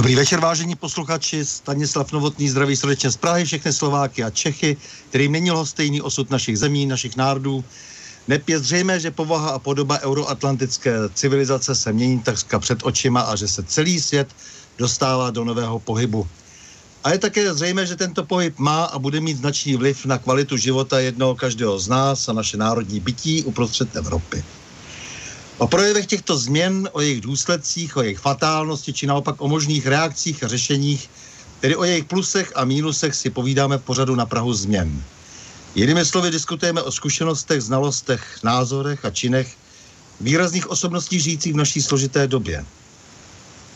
Dobrý večer, vážení posluchači. Stanislav Novotný zdraví srdečně z Prahy, všechny Slováky a Čechy, kterým není stejný osud našich zemí, našich národů. Je zřejmé, že povaha a podoba euroatlantické civilizace se mění takřka před očima a že se celý svět dostává do nového pohybu. A je také zřejmé, že tento pohyb má a bude mít značný vliv na kvalitu života jednoho každého z nás a naše národní bytí uprostřed Evropy. O projevech těchto změn, o jejich důsledcích, o jejich fatálnosti, či naopak o možných reakcích a řešeních, tedy o jejich plusech a mínusech si povídáme v pořadu na Prahu změn. Jinými slovy diskutujeme o zkušenostech, znalostech, názorech a činech výrazných osobností žijících v naší složité době.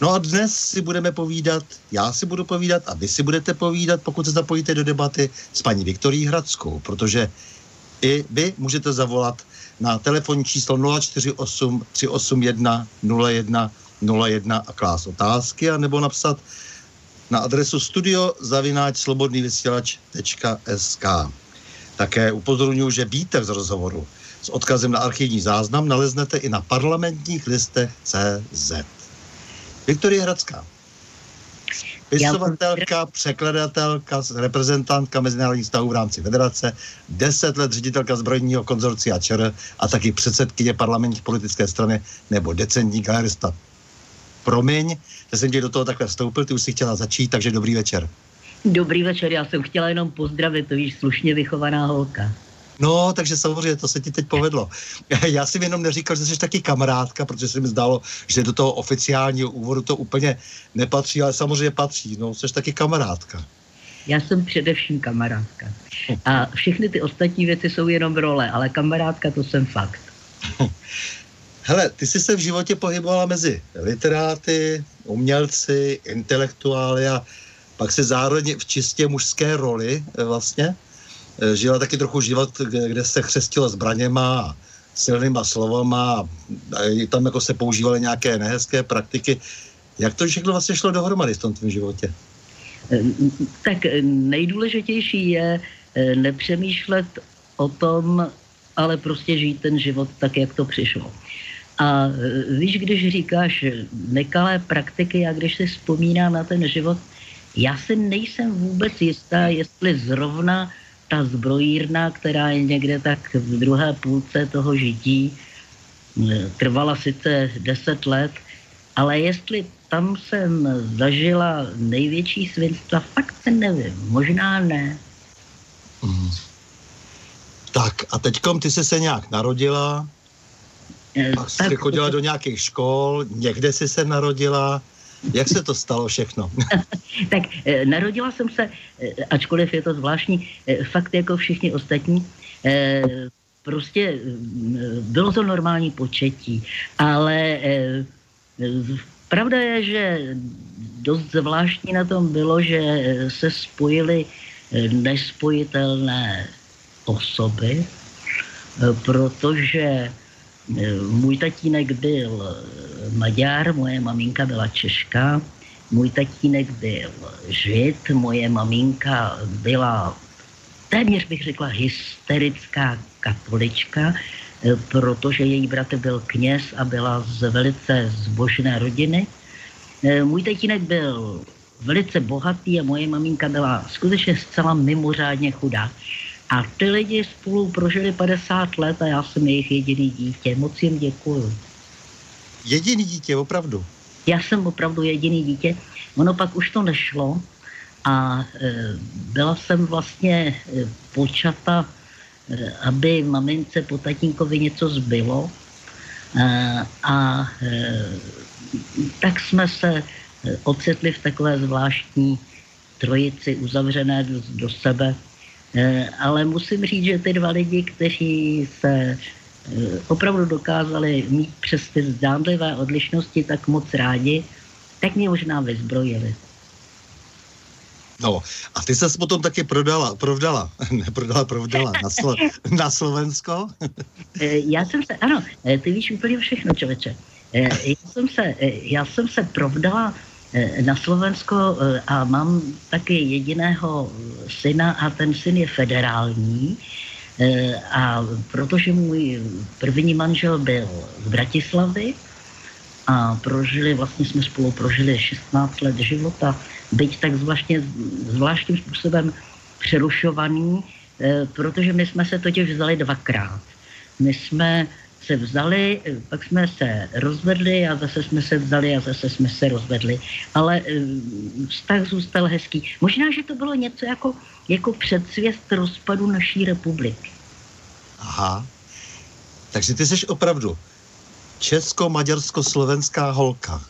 No a dnes si budeme povídat, já si budu povídat a vy si budete povídat, pokud se zapojíte do debaty s paní Viktorí Hradskou, protože i vy můžete zavolat na telefonní číslo 048 381 01 01 a klás otázky, anebo napsat na adresu studio zavináč slobodný vysílač.sk. Také upozorňuji, že výtah z rozhovoru s odkazem na archivní záznam naleznete i na parlamentních listech CZ. Viktorie Hradská. Pisovatelka, překladatelka, reprezentantka mezinárodních stavů v rámci federace, deset let ředitelka zbrojního konzorcia ČR a taky předsedkyně parlamentní politické strany nebo decentní galerista. Promiň, že jsem tě do toho takhle vstoupil, ty už si chtěla začít, takže dobrý večer. Dobrý večer, já jsem chtěla jenom pozdravit, to víš, slušně vychovaná holka. No, takže samozřejmě to se ti teď povedlo. Já si jenom neříkal, že jsi taky kamarádka, protože se mi zdálo, že do toho oficiálního úvodu to úplně nepatří, ale samozřejmě patří. No, jsi taky kamarádka. Já jsem především kamarádka. A všechny ty ostatní věci jsou jenom role, ale kamarádka to jsem fakt. Hele, ty jsi se v životě pohybovala mezi literáty, umělci, intelektuály a pak se zároveň v čistě mužské roli eh, vlastně žila taky trochu život, kde se křestila zbraněma a silnýma slovama a tam jako se používaly nějaké nehezké praktiky. Jak to všechno vlastně šlo dohromady v tom tvém životě? Eh, tak eh, nejdůležitější je nepřemýšlet o tom, ale prostě žít ten život tak, jak to přišlo. A víš, když říkáš nekalé praktiky a když si vzpomínám na ten život, já si nejsem vůbec jistá, jestli zrovna ta zbrojírna, která je někde tak v druhé půlce toho žití, eh, trvala sice deset let, ale jestli tam jsem zažila největší svinstva, fakt se nevím, možná ne. Mm. Tak a teďkom ty jsi se nějak narodila, eh, pak jsi chodila do nějakých škol, někde jsi se narodila, jak se to stalo všechno? tak eh, narodila jsem se, eh, ačkoliv je to zvláštní, eh, fakt jako všichni ostatní, prostě bylo to normální početí, ale pravda je, že dost zvláštní na tom bylo, že se spojily nespojitelné osoby, protože můj tatínek byl Maďar, moje maminka byla Češka, můj tatínek byl Žid, moje maminka byla téměř bych řekla hysterická katolička, protože její bratr byl kněz a byla z velice zbožné rodiny. Můj tatínek byl velice bohatý a moje maminka byla skutečně zcela mimořádně chudá. A ty lidi spolu prožili 50 let a já jsem jejich jediný dítě. Moc jim děkuju. Jediný dítě, opravdu? Já jsem opravdu jediný dítě. Ono pak už to nešlo a e, byla jsem vlastně e, počata, e, aby mamince po tatínkovi něco zbylo. E, a e, tak jsme se e, ocitli v takové zvláštní trojici uzavřené do, do sebe ale musím říct, že ty dva lidi, kteří se eh, opravdu dokázali mít přes ty zdánlivé odlišnosti tak moc rádi, tak mě možná vyzbrojili. No, a ty se potom taky prodala, prodala, ne prodala, prodala na, Slo, na Slovensko? Eh, já jsem se, ano, ty víš úplně všechno, člověče. Já jsem se, já jsem se provdala Eh, na Slovensko eh, a mám taky jediného syna a ten syn je federální. Eh, a protože můj první manžel byl z Bratislavy a prožili, vlastně jsme spolu prožili 16 let života, byť tak zvláštně, zvláštním způsobem přerušovaný, protože my jsme se totiž vzali dvakrát. My jsme se vzali, pak jsme se rozvedli a zase jsme se vzali a zase jsme se rozvedli. Ale eh, vztah zůstal hezký. Možná, že to bylo něco jako, jako předsvěst rozpadu naší republiky. Aha. Takže ty jsi opravdu česko-maďarsko-slovenská holka.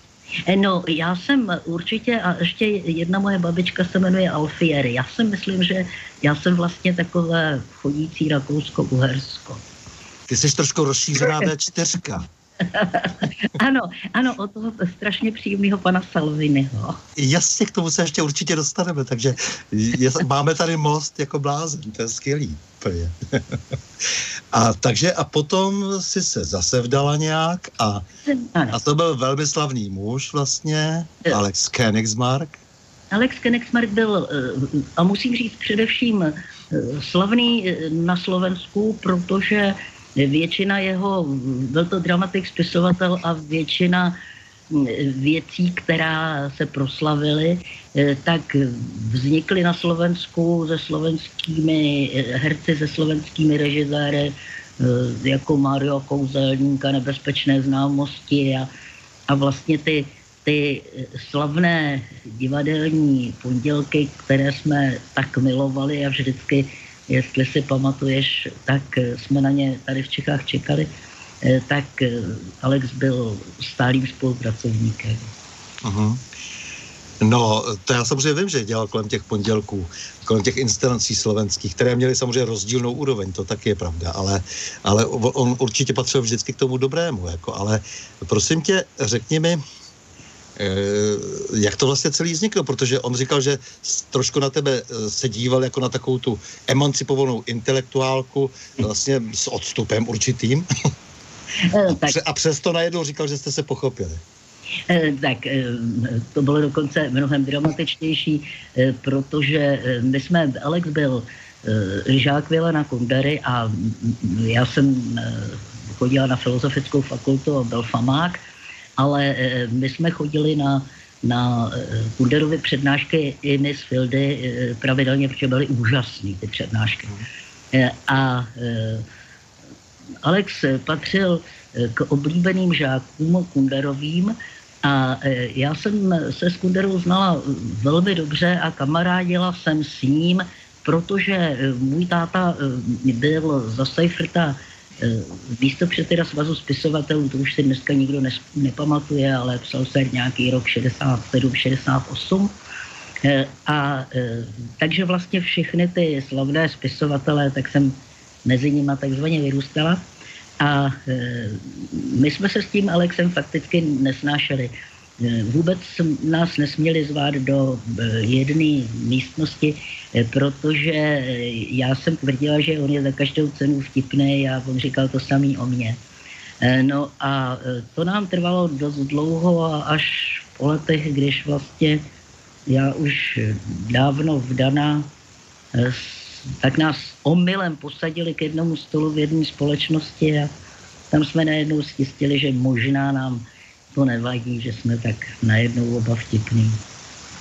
Eh, no, já jsem určitě, a ještě jedna moje babička se jmenuje Alfiery. Já si myslím, že já jsem vlastně takové chodící Rakousko-Uhersko. Ty jsi trošku rozšířená V4. ano, ano, o toho strašně příjemného pana Salviniho. Jasně, k tomu se ještě určitě dostaneme, takže je, máme tady most jako blázen, to je skvělý. a takže a potom si se zase vdala nějak a, a to byl velmi slavný muž vlastně, Alex Königsmark. Alex Königsmark byl, eh, a musím říct především, eh, slavný eh, na Slovensku, protože Většina jeho, byl to dramatik, spisovatel a většina mm, věcí, která se proslavily, eh, tak vznikly na Slovensku se slovenskými eh, herci, se slovenskými režiséry, eh, jako Mario Kouzelníka, Nebezpečné známosti a, a vlastně ty, ty slavné divadelní pondělky, které jsme tak milovali a vždycky jestli si pamatuješ, tak eh, jsme na ně tady v Čechách čekali, eh, tak eh, Alex byl stálým spolupracovníkem. Uh-huh. No, to já samozřejmě vím, že dělal kolem těch pondělků, kolem těch inscenací slovenských, které měly samozřejmě rozdílnou úroveň, to taky je pravda, ale, ale on určitě patřil vždycky k tomu dobrému, jako, ale prosím tě, řekni mi, jak to vlastně celý vzniklo, protože on říkal, že trošku na tebe eh, se díval jako na takovou tu emancipovanou intelektuálku vlastně s odstupem určitým. Eh, a přesto najednou říkal, že jste se pochopili. Tak to bylo dokonce mnohem dramatičtější, protože my jsme, Alex byl žák na Kundary a já jsem chodila na filozofickou fakultu a byl famák ale eh, my jsme chodili na, na Kunderovy eh, přednášky i Miss Fildy eh, pravidelně, protože byly úžasné ty přednášky. A Alex patřil k oblíbeným žákům Kunderovým a já jsem se s Kunderou znala velmi dobře a kamarádila jsem s ním, protože můj táta byl za Seiferta Místo předseda svazu spisovatelů, to už si dneska nikdo nepamatuje, ale psal se nějaký rok 67, 68. Eh, a eh, takže vlastně všechny ty slavné spisovatelé, tak jsem mezi nimi takzvaně vyrůstala. A eh, my jsme se s tím Alexem fakticky nesnášeli. Eh, vůbec nás nesměli zvát do eh, jedné místnosti, eh, protože já jsem tvrdila, že on je za každou cenu vtipný a on říkal to samý o mně. No a to nám trvalo dost dlouho a až po letech, když vlastně já už dávno vdaná, tak nás omylem posadili k jednomu stolu v jedné společnosti a tam jsme najednou zjistili, že možná nám to nevadí, že jsme tak najednou oba vtipný.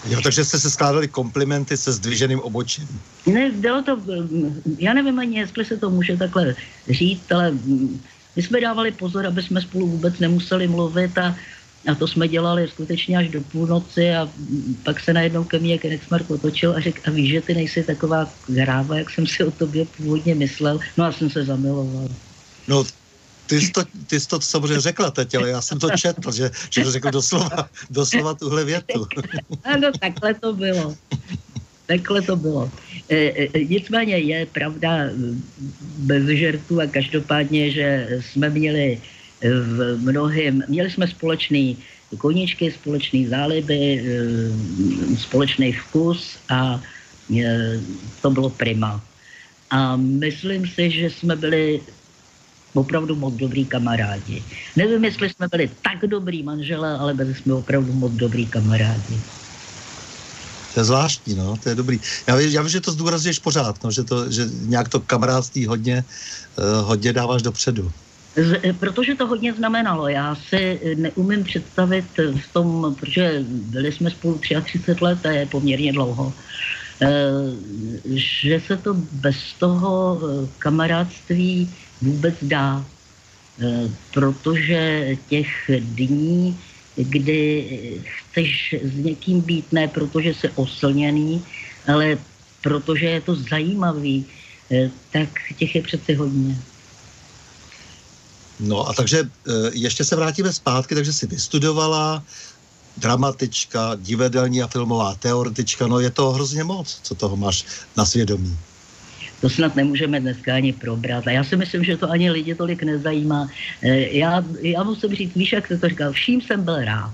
Jo, takže jste se skládali komplimenty se zdviženým obočím. Ne, bylo to, já nevím ani, jestli se to může takhle říct, ale my jsme dávali pozor, aby jsme spolu vůbec nemuseli mluvit a, a to jsme dělali skutečně až do půlnoci a pak se najednou ke mně Kenexmark otočil a řekl, a víš, že ty nejsi taková hráva, jak jsem si o tobě původně myslel. No a jsem se zamiloval. No, ty jsi, to, ty jsi to samozřejmě řekla teď, ale já jsem to četl, že, že to řekl doslova, doslova tuhle větu. ano, takhle to bylo. Takhle to bylo. E, e, nicméně je pravda bez žertu a každopádně, že jsme měli v mnohém, měli jsme společný koníčky, společný záliby, e, společný vkus a e, to bylo prima. A myslím si, že jsme byli opravdu moc dobrý kamarádi. Nevím, jestli jsme byli tak dobrý manželé, ale byli jsme opravdu moc dobrý kamarádi. To je zvláštní, no, to je dobrý. Já vím, já vím že to zdůrazněš pořád, no, že, to, že nějak to kamarádství hodně, uh, hodně dáváš dopředu. Z, eh, protože to hodně znamenalo. Já si neumím představit v tom, protože byli jsme spolu 33 let, to je poměrně dlouho, eh, že se to bez toho kamarádství vůbec dá, eh, protože těch dní, kdy chceš s někým být, ne protože jsi oslněný, ale protože je to zajímavý, eh, tak těch je přeci hodně. No a takže eh, ještě se vrátíme zpátky, takže si vystudovala, dramatička, divadelní a filmová teoretička, no je to hrozně moc, co toho máš na svědomí to snad nemůžeme dneska ani probrat. A já si myslím, že to ani lidi tolik nezajímá. Eh, já, já musím říct, víš, jak se to říkal, vším jsem byl rád.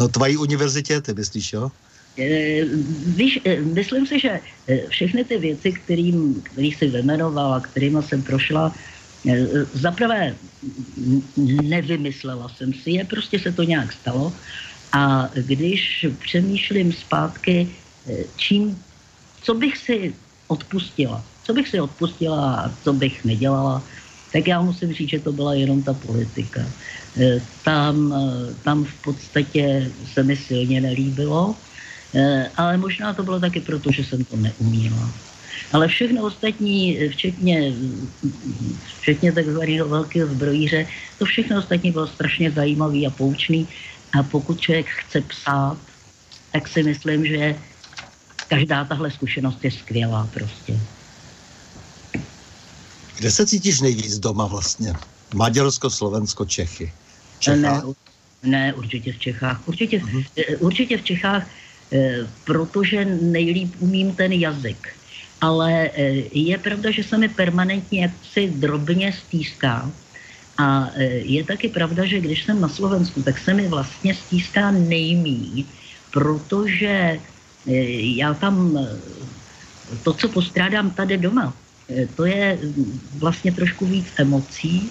No tvojí univerzitě, ty myslíš, jo? Eh, víš, eh, myslím si, že všechny ty věci, kterým, který jsi vymenoval a kterými jsem prošla, zaprvé nevymyslela jsem si je, prostě se to nějak stalo. A když přemýšlím zpátky, čím, co bych si odpustila. Co bych si odpustila a co bych nedělala, tak já musím říct, že to byla jenom ta politika. E, tam, e, tam v podstatě se mi silně nelíbilo, e, ale možná to bylo taky proto, že jsem to neuměla. Ale všechno ostatní, včetně, včetně takzvaného velkého zbrojíře, to všechno ostatní bylo strašně zajímavý a poučný. A pokud člověk chce psát, tak si myslím, že každá tahle zkušenost je skvělá prostě. Kde se cítíš nejvíc doma vlastně? Maďarsko, Slovensko, Čechy? Ne, ne, určitě v Čechách. Určitě, uh-huh. určitě v Čechách, eh, protože nejlíp umím ten jazyk. Ale je pravda, že se mi permanentně jaksi drobně stýská. A je taky pravda, že když jsem na Slovensku, tak se mi vlastně stýská nejmí, protože Eh, já tam eh, to, co postrádám tady doma, eh, to je vlastně trošku víc emocí.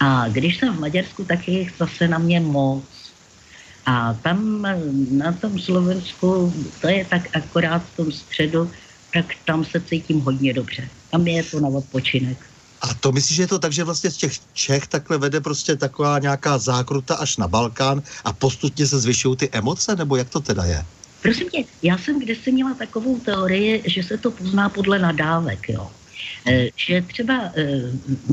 A když jsem v Maďarsku, tak je zase na mě moc. A tam na tom Slovensku, to je tak akorát v tom středu, tak tam se cítím hodně dobře. Tam je to na odpočinek. A to myslíš, že je to tak, že vlastně z těch Čech takhle vede prostě taková nějaká zákruta až na Balkán a postupně se zvyšují ty emoce, nebo jak to teda je? Prosím tě, já jsem kdysi měla takovou teorii, že se to pozná podle nadávek, jo. E, že třeba e,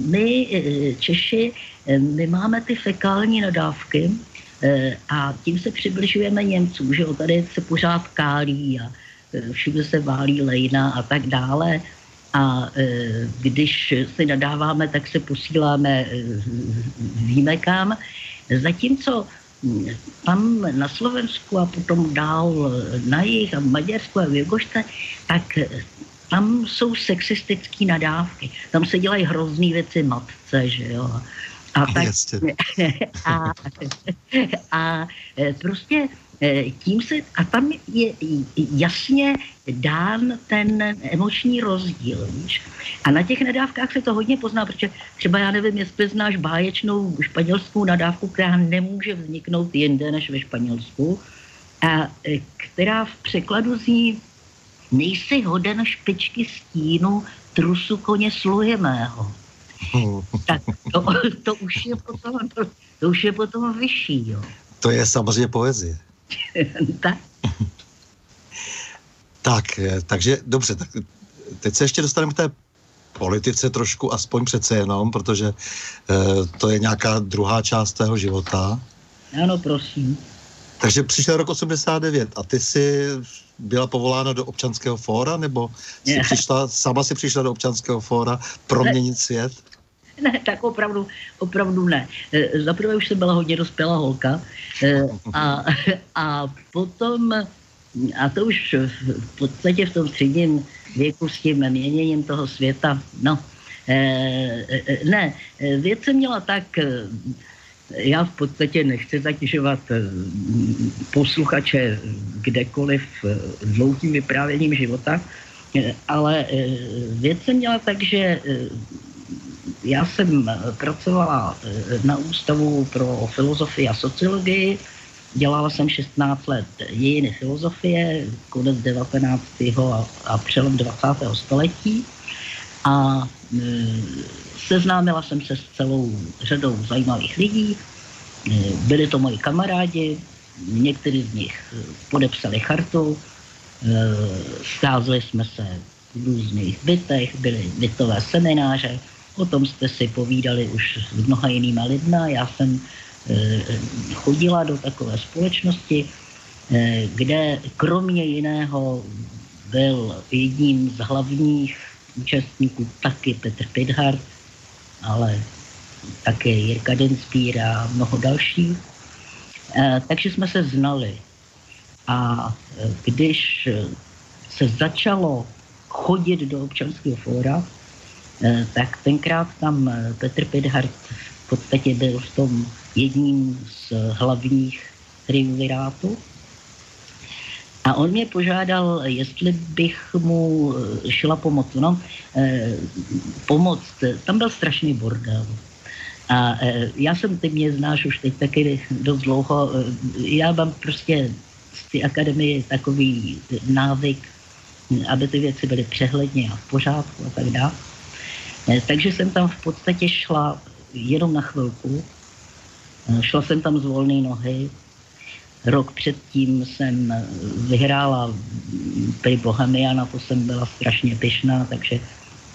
my e, Češi, my máme ty fekální nadávky a tím se přibližujeme Němcům, že jo, tady se pořád kálí a všude se válí lejna a tak dále. A když si nadáváme, tak se posíláme víme kam. Zatímco tam na Slovensku a potom dál na jich a v Maďarsku a v Jugošce, tak tam jsou sexistické nadávky. Tam se dělají hrozný věci matce, že jo. A, tak, a, a, a prostě Eh, tím se, a tam je jasně dán ten emoční rozdíl. Víš? A na těch nadávkách se to hodně pozná, protože třeba já nevím, jestli znáš báječnou španělskou nadávku, která nemůže vzniknout jinde než ve Španělsku, a eh, která v překladu zní nejsi hoden špičky stínu trusu koně slujemého. tak to, to, už je potom, to, to už je potom vyšší. Jo. To je samozřejmě poezie. Tak. tak, eh, takže dobře, tak teď se ještě dostaneme k té politice trošku, aspoň přece jenom, protože e, to je nějaká druhá část tého života. Ano, prosím. Takže přišel rok 89 a ty jsi byla povolána do občanského fóra, nebo jsi přišla, sama si přišla do občanského fóra proměnit svět? Ne, tak opravdu, opravdu ne. E, zaprvé už jsem byla hodně dospělá holka e, a, a potom, a to už v podstatě v tom středním věku s tím měněním toho světa, no, e, ne, věc jsem měla tak, já v podstatě nechci zatěžovat posluchače kdekoliv dlouhým vyprávěním života, ale věc jsem měla tak, že já jsem eh, pracovala eh, na Ústavu pro filozofii a sociologii, dělala jsem 16 let dějiny filozofie, konec 19. a, přelom 20. století a e, seznámila jsem se s celou řadou zajímavých lidí. Byli to moji kamarádi, někteří z nich podepsali chartu, scházeli jsme se v různých bytech, byly bytové semináře, O tom jste si povídali už s mnoha jinýma lidma. Já jsem e, chodila do takové společnosti, e, kde kromě jiného byl jedním z hlavních účastníků taky Petr Pidhart, ale také Jirka Denspír a mnoho dalších. E, takže jsme se znali. A když se začalo chodit do občanského fóra, Eh, tak tenkrát tam eh, Petr Pidhart v podstatě byl v tom jedním z hlavních triumvirátů. A on mě požádal, jestli bych mu eh, šla pomoct. No, eh, pomoct, tam byl strašný bordel. A eh, já jsem, ty mě znáš už teď taky dost dlouho, eh, já mám prostě z té akademie takový návyk, aby ty věci byly přehledně a v pořádku a tak dále. Eh, takže jsem tam v podstatě šla jenom na chvilku. Eh, šla jsem tam z volné nohy. Rok předtím jsem eh, vyhrála pri Bohemia, na to jsem byla strašně pyšná, takže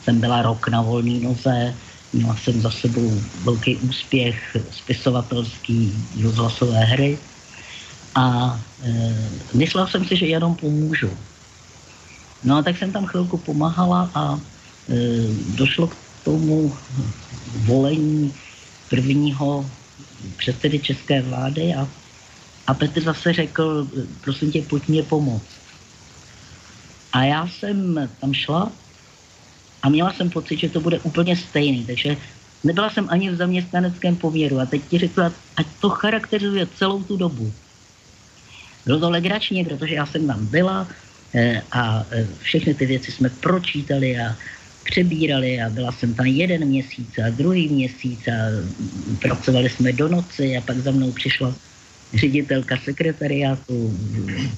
jsem byla rok na volné noze. Měla jsem za sebou velký úspěch spisovatelský rozhlasové hry a e, myslela jsem si, že jenom pomůžu. No a tak jsem tam chvilku pomáhala a došlo k tomu volení prvního předsedy české vlády a, a Petr zase řekl, prosím tě, pojď mě pomoct. A já jsem tam šla a měla jsem pocit, že to bude úplně stejný, takže nebyla jsem ani v zaměstnaneckém poměru a teď ti řekla, ať to charakterizuje celou tu dobu. Bylo to legrační, protože já jsem tam byla e, a e, všechny ty věci jsme pročítali a přebírali a byla jsem tam jeden měsíc a druhý měsíc a pracovali jsme do noci a pak za mnou přišla ředitelka sekretariátu,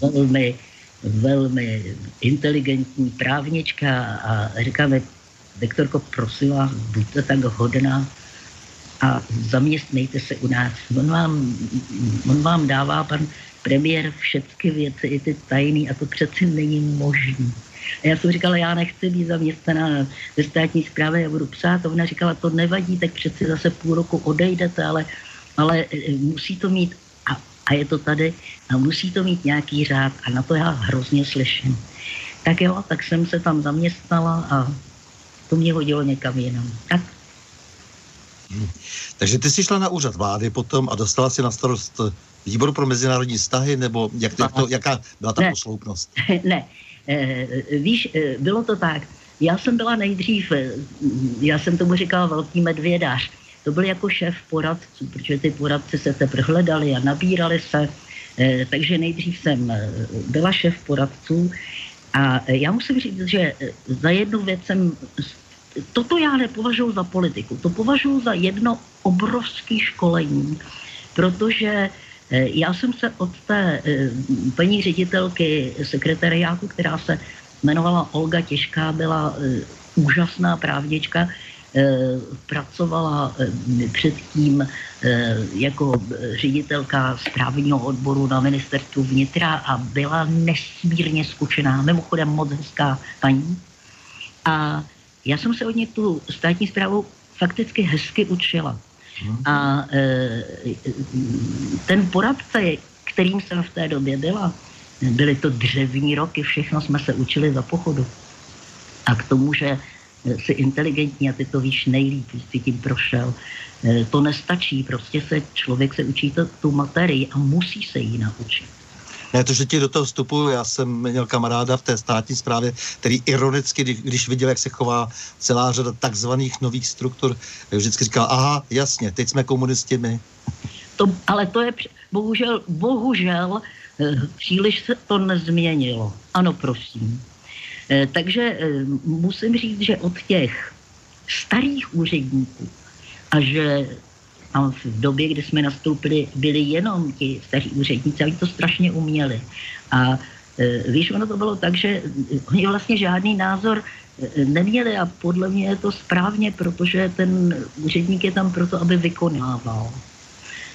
velmi, velmi inteligentní právnička a říkáme, doktorko, prosím vás, buďte tak hodná a zaměstnejte se u nás. On vám, on vám dává, pan premiér, všechny věci, i ty tajný a to přeci není možné. A já jsem říkala, já nechci být zaměstnaná ve státní správě, já budu psát. A ona říkala, to nevadí, tak přeci zase půl roku odejdete, ale, ale e, musí to mít, a, a je to tady, a musí to mít nějaký řád a na to já hrozně slyším. Tak jo, tak jsem se tam zaměstnala a to mě hodilo někam jinam. Tak. Hmm. Takže ty jsi šla na úřad vlády potom a dostala si na starost výboru pro mezinárodní vztahy, nebo jak to, to, jaká byla ta ne, posloupnost? Ne, víš, eh, bylo to tak, já jsem byla nejdřív, eh, já jsem tomu říkala velký medvědář. To byl jako šéf poradců, protože ty poradci se teprve hledali a nabírali se. takže nejdřív jsem byla šéf poradců a já musím říct, že za jednu věc jsem toto já nepovažuji za politiku, to považuji za jedno obrovské školení, protože eh, já jsem se od té eh, paní ředitelky sekretariátu, která se jmenovala Olga Těžká, byla eh, úžasná právnička, pracovala předtím jako ředitelka správního odboru na ministerstvu vnitra a byla nesmírně zkušená, mimochodem moc hezká paní. A já jsem se od ní tu státní zprávu fakticky hezky učila. Hmm. A e, ten poradce, kterým jsem v té době byla, byly to dřevní roky, všechno jsme se učili za pochodu. A k tomu, že si inteligentní a ty to víš nejlíp, jsi tím prošel, e, to nestačí, prostě se člověk se učí to, tu materii a musí se jí naučit. Ne, to, že ti do toho vstupu, já jsem měl kamaráda v té státní správě, který ironicky, když viděl, jak se chová celá řada takzvaných nových struktur, vždycky říkal, aha, jasně, teď jsme komunisti my. To, ale to je, bohužel, bohužel, eh, příliš se to nezměnilo. Ano, prosím. Eh, takže eh, musím říct, že od těch starých úředníků a že a v době, kdy jsme nastoupili, byli jenom ti staří úředníci, oni to strašně uměli. A e, víš, ono to bylo tak, že oni vlastně žádný názor e, neměli a podle mě je to správně, protože ten úředník je tam proto, aby vykonával.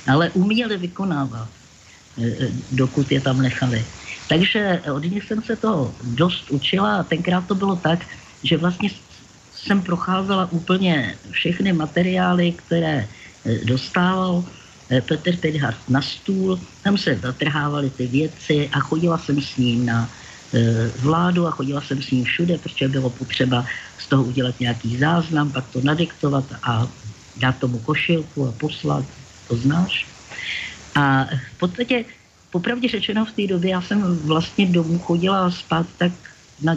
Ale uměli vykonávat, e, dokud je tam nechali. Takže od nich jsem se to dost učila a tenkrát to bylo tak, že vlastně jsem procházela úplně všechny materiály, které dostával eh, Petr Pidhart na stůl, tam se zatrhávaly ty věci a chodila jsem s ním na eh, vládu a chodila jsem s ním všude, protože bylo potřeba z toho udělat nějaký záznam, pak to nadiktovat a dát tomu košilku a poslat, to znáš. A v podstatě, popravdě řečeno v té době, já jsem vlastně domů chodila spát tak na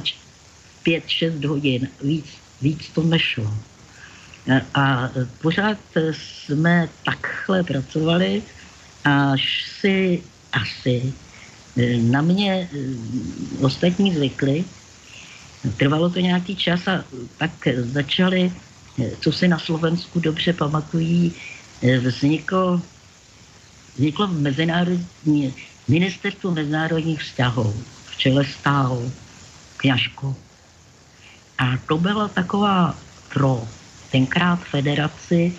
5-6 hodin, víc, víc to nešlo. A pořád jsme takhle pracovali, až si asi e, na mě e, ostatní zvykli. Trvalo to nějaký čas a tak začali, e, co si na Slovensku dobře pamatují, vzniklo, vzniklo mezinárodní, ministerstvo mezinárodních vztahů. V čele stál kňažko. A to byla taková pro tenkrát federaci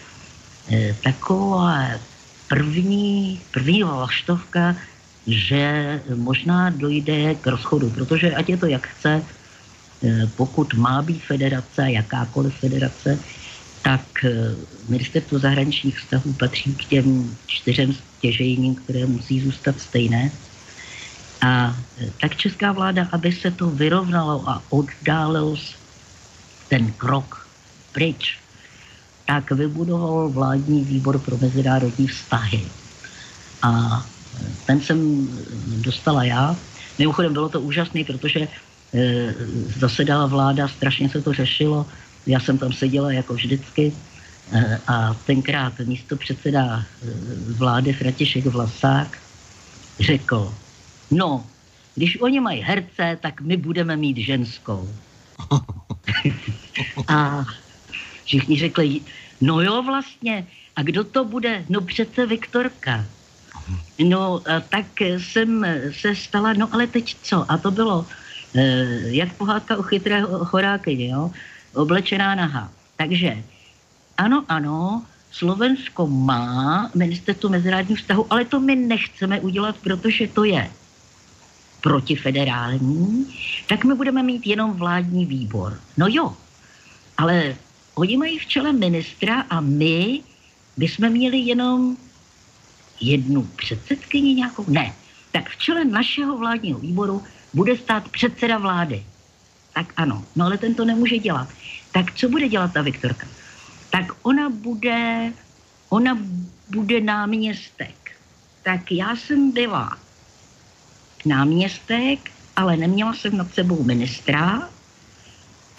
eh, taková první, první vlaštovka, že možná dojde k rozchodu, protože ať je to jak chce, eh, pokud má být federace, jakákoliv federace, tak eh, ministerstvo zahraničních vztahů patří k těm čtyřem stěžejním, které musí zůstat stejné. A tak česká vláda, aby se to vyrovnalo a oddálilo ten krok pryč, tak vybudoval vládní výbor pro mezinárodní vztahy. A ten jsem dostala já. Mimochodem bylo to úžasné, protože e, zasedala vláda, strašně se to řešilo. Já jsem tam seděla jako vždycky e, a tenkrát místo předseda e, vlády Fratišek Vlasák řekl, no, když oni mají herce, tak my budeme mít ženskou. a Všichni řekli, no jo vlastně, a kdo to bude? No přece Viktorka. No tak jsem se stala, no ale teď co? A to bylo eh, jak pohádka o chytrého choráky, jo? Oblečená naha. Takže ano, ano, Slovensko má ministerstvo mezinárodních vztahů, ale to my nechceme udělat, protože to je protifederální, tak my budeme mít jenom vládní výbor. No jo, ale Oni mají v čele ministra a my bychom měli jenom jednu předsedkyni nějakou? Ne. Tak v čele našeho vládního výboru bude stát předseda vlády. Tak ano, no ale ten to nemůže dělat. Tak co bude dělat ta Viktorka? Tak ona bude, ona bude náměstek. Tak já jsem byla náměstek, ale neměla jsem nad sebou ministra,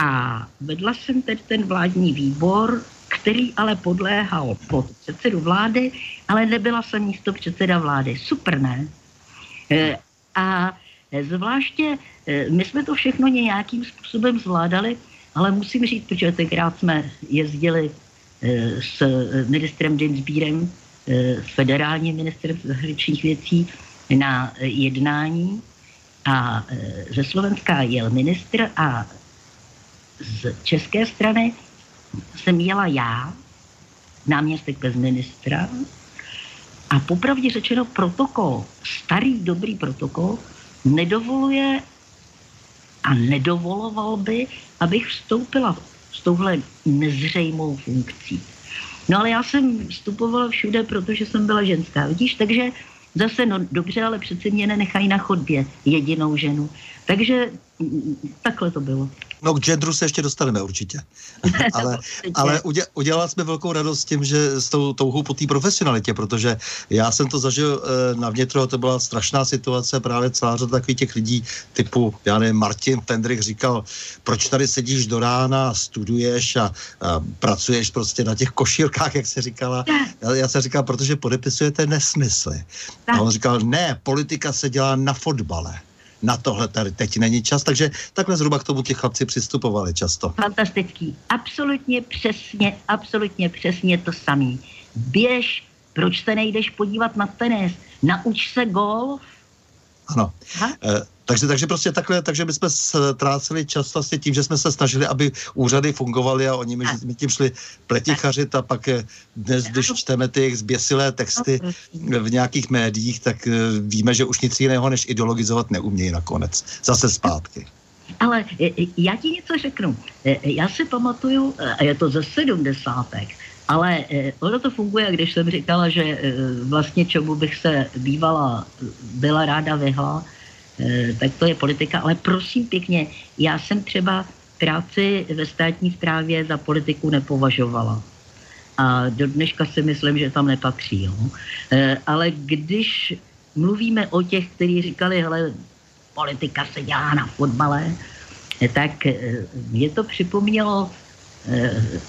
a vedla jsem tedy ten vládní výbor, který ale podléhal pod předsedu vlády, ale nebyla jsem místo předseda vlády. Super, ne? A zvláště my jsme to všechno nějakým způsobem zvládali, ale musím říct, protože tenkrát jsme jezdili s ministrem Dinsbírem, s federálním ministrem zahraničních věcí na jednání a ze Slovenska jel ministr a z české strany jsem jela já, náměstek bez ministra, a popravdě řečeno protokol, starý dobrý protokol, nedovoluje a nedovoloval by, abych vstoupila s touhle nezřejmou funkcí. No ale já jsem vstupovala všude, protože jsem byla ženská, vidíš, takže zase, no dobře, ale přece mě nenechají na chodbě jedinou ženu. Takže takhle to bylo. No k genderu se ještě dostaneme určitě. ale ale udělali jsme velkou radost tím, že s tou touhou po té profesionalitě, protože já jsem to zažil e, na vnitro, to byla strašná situace, právě celá řada takových těch lidí typu, já nevím, Martin Tendrik říkal, proč tady sedíš do rána, studuješ a, a pracuješ prostě na těch košírkách, jak se říkala. Já, já jsem říkal, protože podepisujete nesmysly. A on říkal, ne, politika se dělá na fotbale na tohle tady teď není čas, takže takhle zhruba k tomu ti chlapci přistupovali často. Fantastický, absolutně přesně, absolutně přesně to samý. Běž, proč se nejdeš podívat na tenis, nauč se golf. Ano. Aha. E, takže, takže prostě takhle, takže my jsme ztráceli čas vlastně tím, že jsme se snažili, aby úřady fungovaly a oni my tím šli pletichařit a pak eh, dnes, když čteme ty jejich zběsilé texty v nějakých médiích, tak eh, víme, že už nic jiného než ideologizovat neumějí nakonec. Zase zpátky. Ale eh, já ti něco řeknu. Já si pamatuju, a je to ze sedmdesátek, ale ono to funguje, když jsem říkala, že vlastně čemu bych se bývala, byla ráda vyhla, Eh, tak to je politika. Ale prosím pěkně, já jsem třeba práci ve státní správě za politiku nepovažovala. A do dneška si myslím, že tam nepatří. Jo. Eh, ale když mluvíme o těch, kteří říkali, hele, politika se dělá na fotbale, eh, tak mě to připomnělo,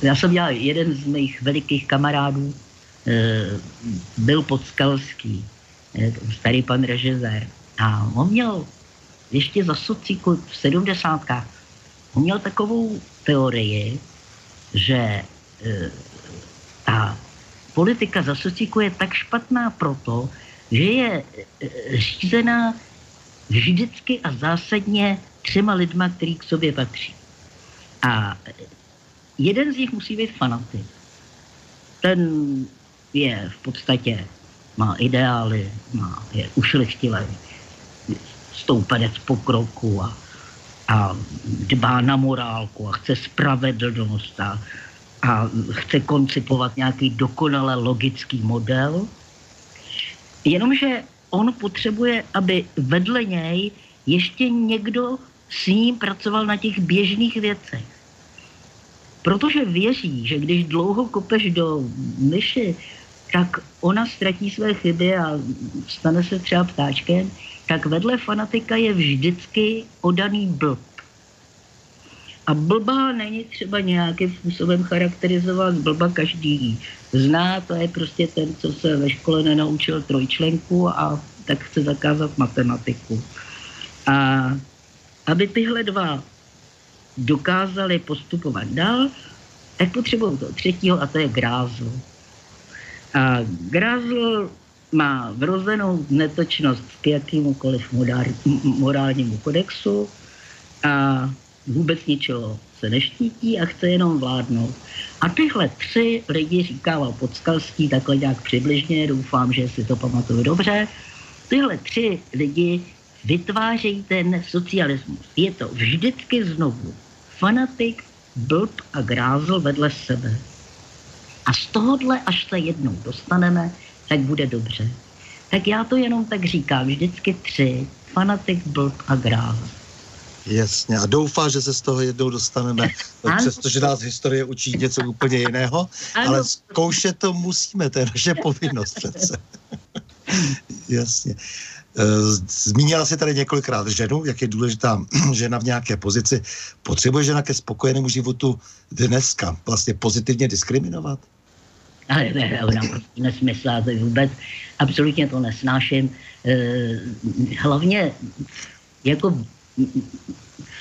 já jsem dělal jeden z mých velikých kamarádů, byl Podskalský, starý pan režisér. A on měl ještě za sociku v sedmdesátkách, on měl takovou teorii, že e, ta politika za sociku je tak špatná proto, že je e, řízená vždycky a zásadně třema lidma, který k sobě patří. A jeden z nich musí být fanatik. Ten je v podstatě, má ideály, má, je ušlechtilý stoupenec pokroku a, a dbá na morálku a chce spravedlnost a, a chce koncipovat nějaký dokonale logický model. Jenomže on potřebuje, aby vedle něj ještě někdo s ním pracoval na těch běžných věcech. Protože věří, že když dlouho kopeš do myši, tak ona ztratí své chyby a stane se třeba ptáčkem, tak vedle fanatika je vždycky odaný blb. A blba není třeba nějakým způsobem charakterizovat, blba každý zná, to je prostě ten, co se ve škole nenaučil trojčlenku a tak chce zakázat matematiku. A aby tyhle dva dokázali postupovat dál, tak potřebují toho třetího a to je grázl. A grázl má vrozenou netočnost k jakýmukoliv morálnímu kodexu a vůbec ničeho se neštítí a chce jenom vládnout. A tyhle tři lidi říkával Podskalský takhle nějak přibližně, doufám, že si to pamatuju dobře, tyhle tři lidi vytvářejí ten socialismus. Je to vždycky znovu fanatik, blb a grázl vedle sebe. A z tohohle, až se jednou dostaneme, tak bude dobře. Tak já to jenom tak říkám, vždycky tři, fanatik, blb a grál. Jasně, a doufá, že se z toho jednou dostaneme, přestože nás historie učí něco úplně jiného, ano. ale zkoušet to musíme, to je naše povinnost přece. Jasně. E, zmínila si tady několikrát ženu, jak je důležitá žena v nějaké pozici. Potřebuje žena ke spokojenému životu dneska vlastně pozitivně diskriminovat? Ale ona prostě nesmysl, to vůbec absolutně to nesnáším. Eh, hlavně jako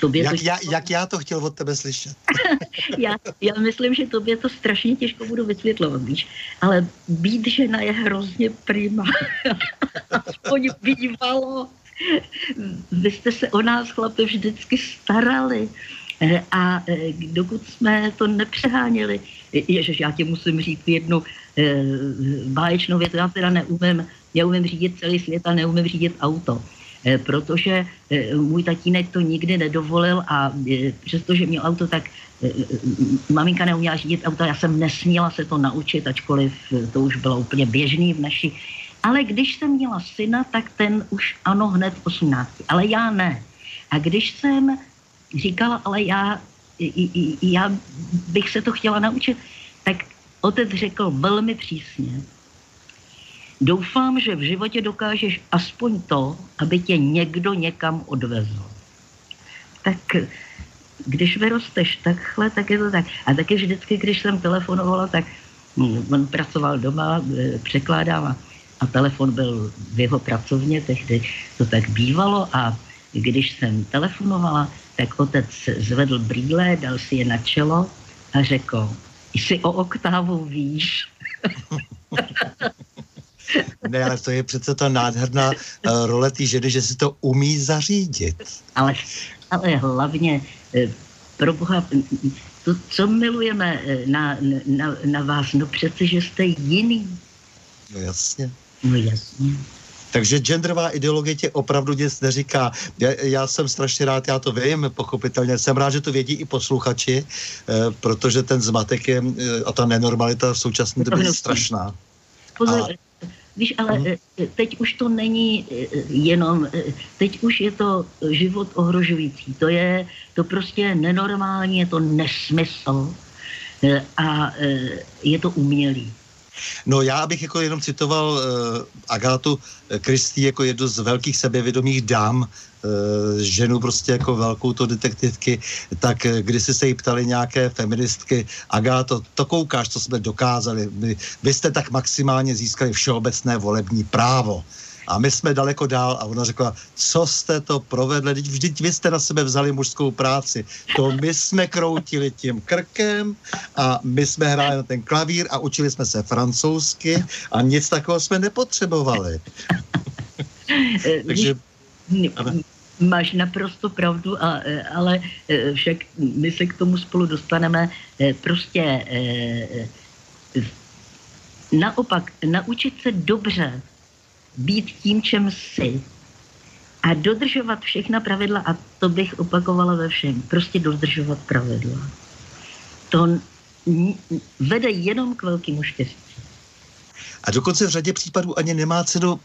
tobě jak, to... já, jak já to chtěl od tebe slyšet? já, já myslím, že tobě to strašně těžko budu vysvětlovat, víš. Ale být žena je hrozně prima. Aspoň bývalo. Vy jste se o nás, chlape, vždycky starali. Eh, a eh, dokud jsme to nepřeháněli, ježiš, já ti musím říct jednu eh, báječnou věc, já teda neumím, já umím řídit celý svět a neumím řídit auto. Protože můj tatínek to nikdy nedovolil a přestože měl auto, tak maminka neuměla řídit auto, já jsem nesměla se to naučit, ačkoliv to už bylo úplně běžný v naší. Ale když jsem měla syna, tak ten už ano hned v 18. Ale já ne. A když jsem říkala, ale já, já bych se to chtěla naučit, tak otec řekl velmi přísně, doufám, že v životě dokážeš aspoň to, aby tě někdo někam odvezl. Tak když vyrosteš takhle, tak je to tak. A taky vždycky, když jsem telefonovala, tak on pracoval doma, e, překládám a telefon byl v jeho pracovně, tehdy to tak bývalo a když jsem telefonovala, tak otec zvedl brýle, dal si je na čelo a řekl, jsi o oktávu víš. ne, ale to je přece ta nádherná uh, role té ženy, že si to umí zařídit. Ale, ale hlavně, uh, pro boha, to, co milujeme uh, na, na, na vás, no přece, že jste jiný. No jasně. No jasně. Takže genderová ideologie tě opravdu nic neříká. Já, já jsem strašně rád, já to vím, pochopitelně. Jsem rád, že to vědí i posluchači, eh, protože ten zmatek je, eh, a ta nenormalita v současné době je strašná. Pozor, a... Víš, ale uh teď už to není eh, jenom, teď už je to život ohrožující. To je, to prostě je nenormální, je to nesmysl a je to umělý. No já bych jako jenom citoval uh, Agátu Kristý jako jednu z velkých sebevědomých dám, uh, ženu prostě jako velkou to detektivky, tak když se jí ptali nějaké feministky, Agáto, to koukáš, co jsme dokázali, vy, vy jste tak maximálně získali všeobecné volební právo. A my jsme daleko dál a ona řekla, co jste to provedli, vždyť, vždyť vy jste na sebe vzali mužskou práci. To my jsme kroutili tím krkem a my jsme hráli na ten klavír a učili jsme se francouzsky a nic takového jsme nepotřebovali. Takže... Máš naprosto pravdu, a, ale e, však my se k tomu spolu dostaneme. E, prostě e, naopak naučit se dobře být tím, čem jsi a dodržovat všechna pravidla a to bych opakovala ve všem. Prostě dodržovat pravidla. To vede jenom k velkému štěstí. A dokonce v řadě případů ani nemá cenu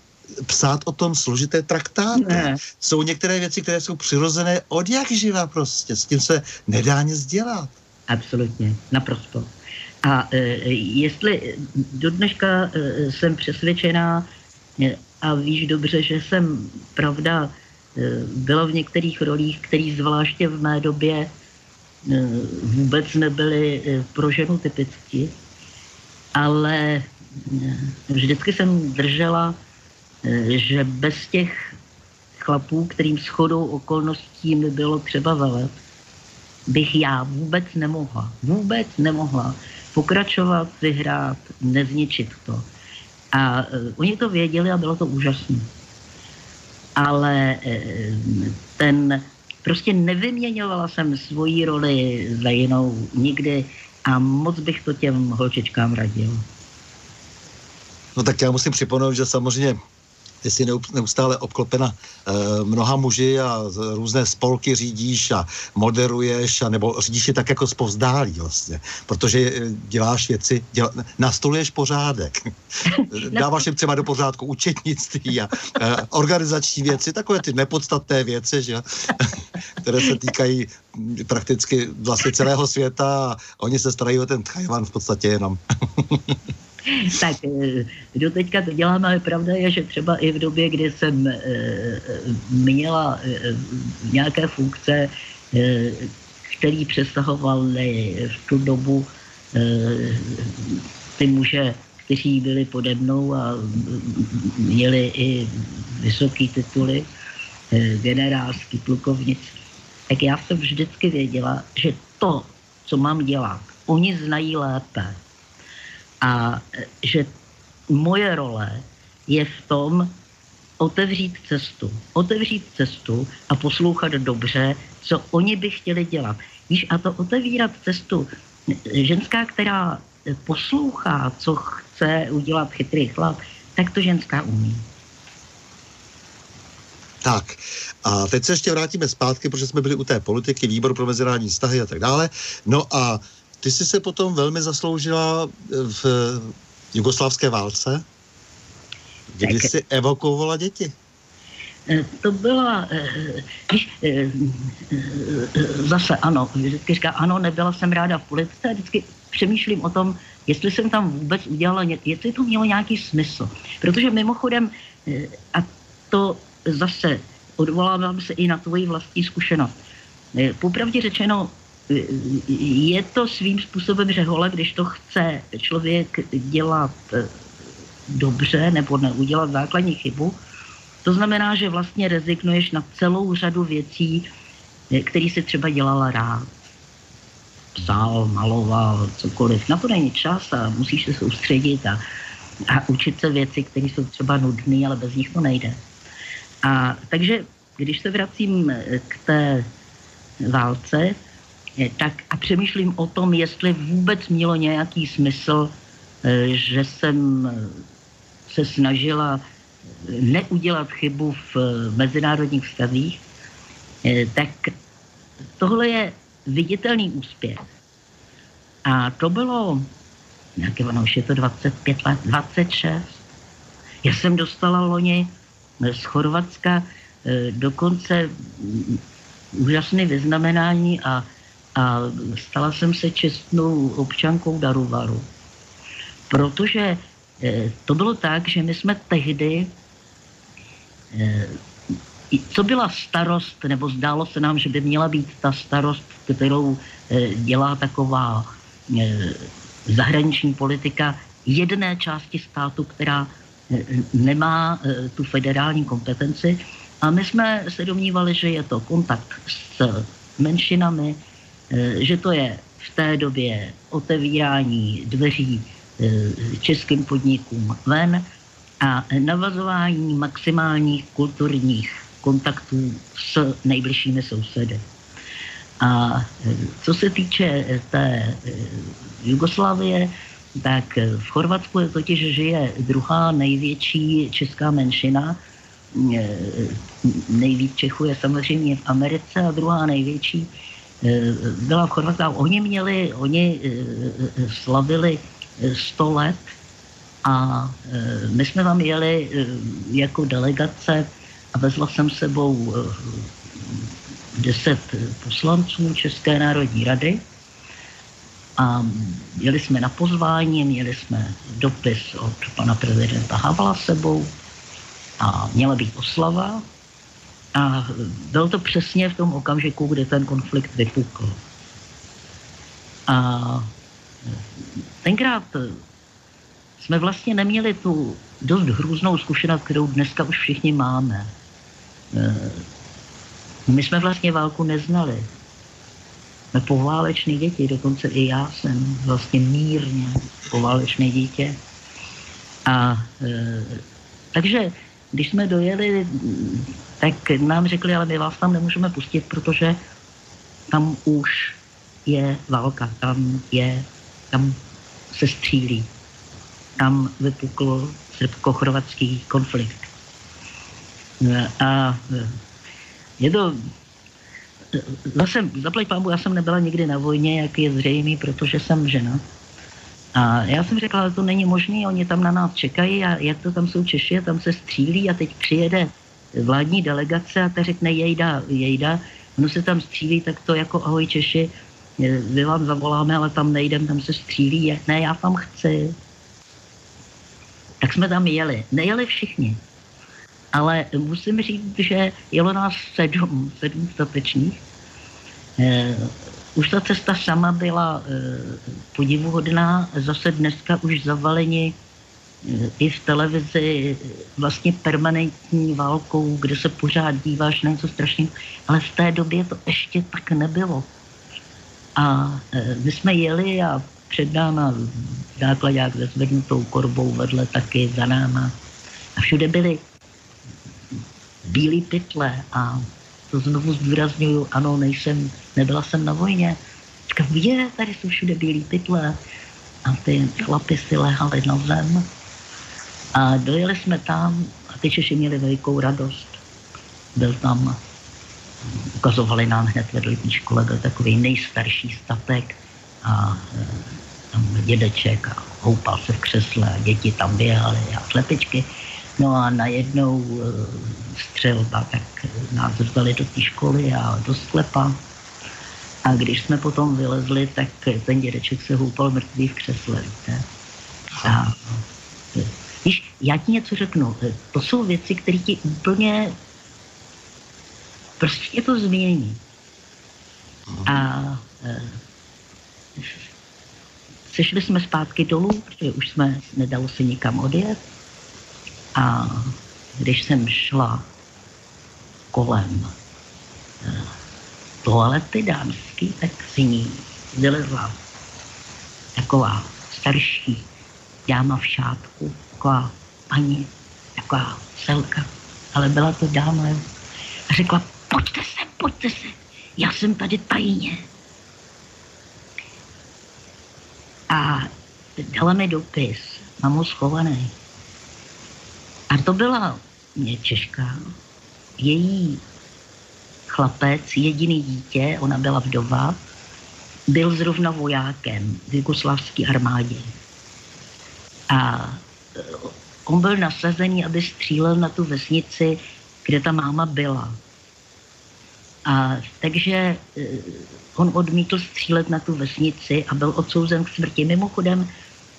psát o tom složité traktáty. Ne. Jsou některé věci, které jsou přirozené od jak živa prostě. S tím se nedá nic dělat. Absolutně, naprosto. A e, jestli do dneška e, jsem přesvědčená, a víš dobře, že jsem, pravda, e, byla v některých rolích, které zvláště v mé době e, vůbec nebyly e, pro ženu typicky, ale vždycky jsem držela, že bez těch chlapů, kterým shodou okolností mi bylo třeba velet, bych já vůbec nemohla, vůbec nemohla pokračovat, vyhrát, nezničit to. A uh, oni to věděli a bylo to úžasné. Ale uh, ten, prostě nevyměňovala jsem svoji roli za jinou nikdy a moc bych to těm holčičkám radil. No tak já musím připomenout, že samozřejmě ty jsi neustále obklopena e, mnoha muži a různé spolky řídíš a moderuješ, a nebo řídíš je tak jako zpovzdálí vlastně, protože eh, děláš věci, děla, nastoluješ pořádek. Dáváš jim třeba do pořádku účetnictví a e, organizační věci, takové ty nepodstatné věci, že? které se týkají prakticky vlastně celého světa a oni se starají o ten Tchajvan v podstatě jenom. tak eh, do teďka to dělám, ale pravda je, že třeba i v době, kdy jsem eh, měla eh, nějaké funkce, které přesahovaly v tu dobu ty muže, kteří byli pode mnou a měli i vysoké tituly, generálský, plukovnický, tak já jsem vždycky věděla, že to, co mám dělat, oni znají lépe. A že moje role je v tom otevřít cestu. Otevřít cestu a poslouchat dobře, co oni by chtěli dělat. Víš, a to otevírat cestu, ženská, která poslouchá, co chce udělat chytrý chlap, tak to ženská umí. Tak, a teď se ještě vrátíme zpátky, protože jsme byli u té politiky, výbor pro mezinárodní vztahy a tak dále. No a ty jsi se potom velmi zasloužila v jugoslávské válce, kdy jsi evakuovala děti. Eh, to byla, eh, víš, eh, zase ano, vždycky říká, ano, nebyla jsem ráda v politice, vždycky přemýšlím o tom, jestli jsem tam vůbec udělala, jestli to mělo nějaký smysl. Protože mimochodem, a to zase odvolávám se i na tvoji vlastní zkušenost. Popravdě řečeno, je to svým způsobem řehole, když to chce člověk dělat dobře nebo neudělat základní chybu, to znamená, že vlastně rezignuješ na celou řadu věcí, eh, které si třeba dělala rád. Psal, maloval, cokoliv. Na to není čas a musíš se soustředit a, a učit se věci, které jsou třeba nudné, ale bez nich to nejde. A takže, když se vracím eh, k té válce, eh, tak a přemýšlím o tom, jestli vůbec mělo nějaký smysl, že jsem se snažila neudělat chybu v mezinárodních vztazích, eh, tak tohle je viditelný úspěch. A to bylo, nějaké ono už je to 25 let, 26. Já jsem dostala loni z Chorvatska eh, dokonce úžasné vyznamenání a, a stala jsem se čestnou občankou Daruvaru. Protože eh, to bylo tak, že my jsme tehdy Eh, co byla starost, nebo zdálo se nám, že by měla být ta starost, kterou eh, dělá taková zahraniční politika jedné části státu, která nemá tu federální kompetenci. A my jsme se domnívali, že je to kontakt s menšinami, že to je v té době otevírání dveří českým podnikům ven, a navazování maximálních kulturních kontaktů s nejbližšími sousedy. A e, co se týče té Jugoslávie, tak v Chorvatsku je totiž žije druhá největší česká menšina. Nejvíc Čechů je samozřejmě v Americe a druhá největší byla v Chorvatsku. Oni měli, oni slavili 100 let. A my jsme tam jeli jako delegace a vezla jsem sebou e, deset poslanců České národní rady. A jeli jsme na pozvání, měli jsme dopis od pana prezidenta Havla sebou a měla být oslava a byl to přesně v tom okamžiku, kdy ten konflikt vypukl. A tenkrát jsme vlastně neměli tu dost hrůznou zkušenost, kterou dneska už všichni máme. Eh, my jsme vlastně válku neznali. Jsme poválečné děti, dokonce i já jsem vlastně mírně poválečné dítě. A e, takže když jsme dojeli, tak nám řekli, ale my vás tam nemůžeme pustit, protože tam už je válka, tam je, tam se střílí tam vypukl srbko-chorvatský konflikt. A je to zase, zaplať pámu, já jsem nebyla nikdy na vojně, jak je zřejmý, protože jsem žena. A já jsem řekla, že to není možné, oni tam na nás čekají a jak to tam jsou Češi, tam se střílí a teď přijede vládní delegace a ta řekne jejda, jejda, ono se tam střílí, tak to jako ahoj Češi, my vám zavoláme, ale tam nejdem, tam se střílí. Ne, já tam chci tak jsme tam jeli. Nejeli všichni. Ale musím říct, že jelo nás sedm, sedm statečných. E, už ta cesta sama byla e, podivuhodná. Zase dneska už zavaleni i v televizi vlastně permanentní válkou, kde se pořád díváš na něco strašného, ale v té době to ještě tak nebylo. A e, my jsme jeli a před náma základák se zvednutou korbou vedle taky za náma. A všude byly bílé pytle a to znovu zdůraznuju, ano, nejsem, nebyla jsem na vojně. Říkám, je, tady jsou všude bílé pytle. A ty chlapy si lehali na zem. A dojeli jsme tam a ty Češi měli velikou radost. Byl tam, ukazovali nám hned vedle té škole, byl takový nejstarší statek a e, tam dědeček a houpal se v křesle a děti tam běhaly a slepičky. No a najednou e, střelba, tak nás vzali do té školy a do sklepa. A když jsme potom vylezli, tak ten dědeček se houpal mrtvý v křesle, víte. A, víš, já ti něco řeknu. To jsou věci, které ti úplně prostě to změní. A e, sešli jsme zpátky dolů, protože už jsme nedalo se nikam odjet. A když jsem šla kolem eh, toalety dámský, tak si ní vylezla taková starší dáma v šátku, taková paní, taková selka, ale byla to dáma a řekla, pojďte se, pojďte se, já jsem tady tajně. A dala mi dopis, mám ho schovaný. A to byla mě Češka, její chlapec, jediný dítě, ona byla vdova, byl zrovna vojákem v jugoslavské armádě. A on byl nasazený, aby střílel na tu vesnici, kde ta máma byla. A takže eh, on odmítl střílet na tu vesnici a byl odsouzen k smrti. Mimochodem,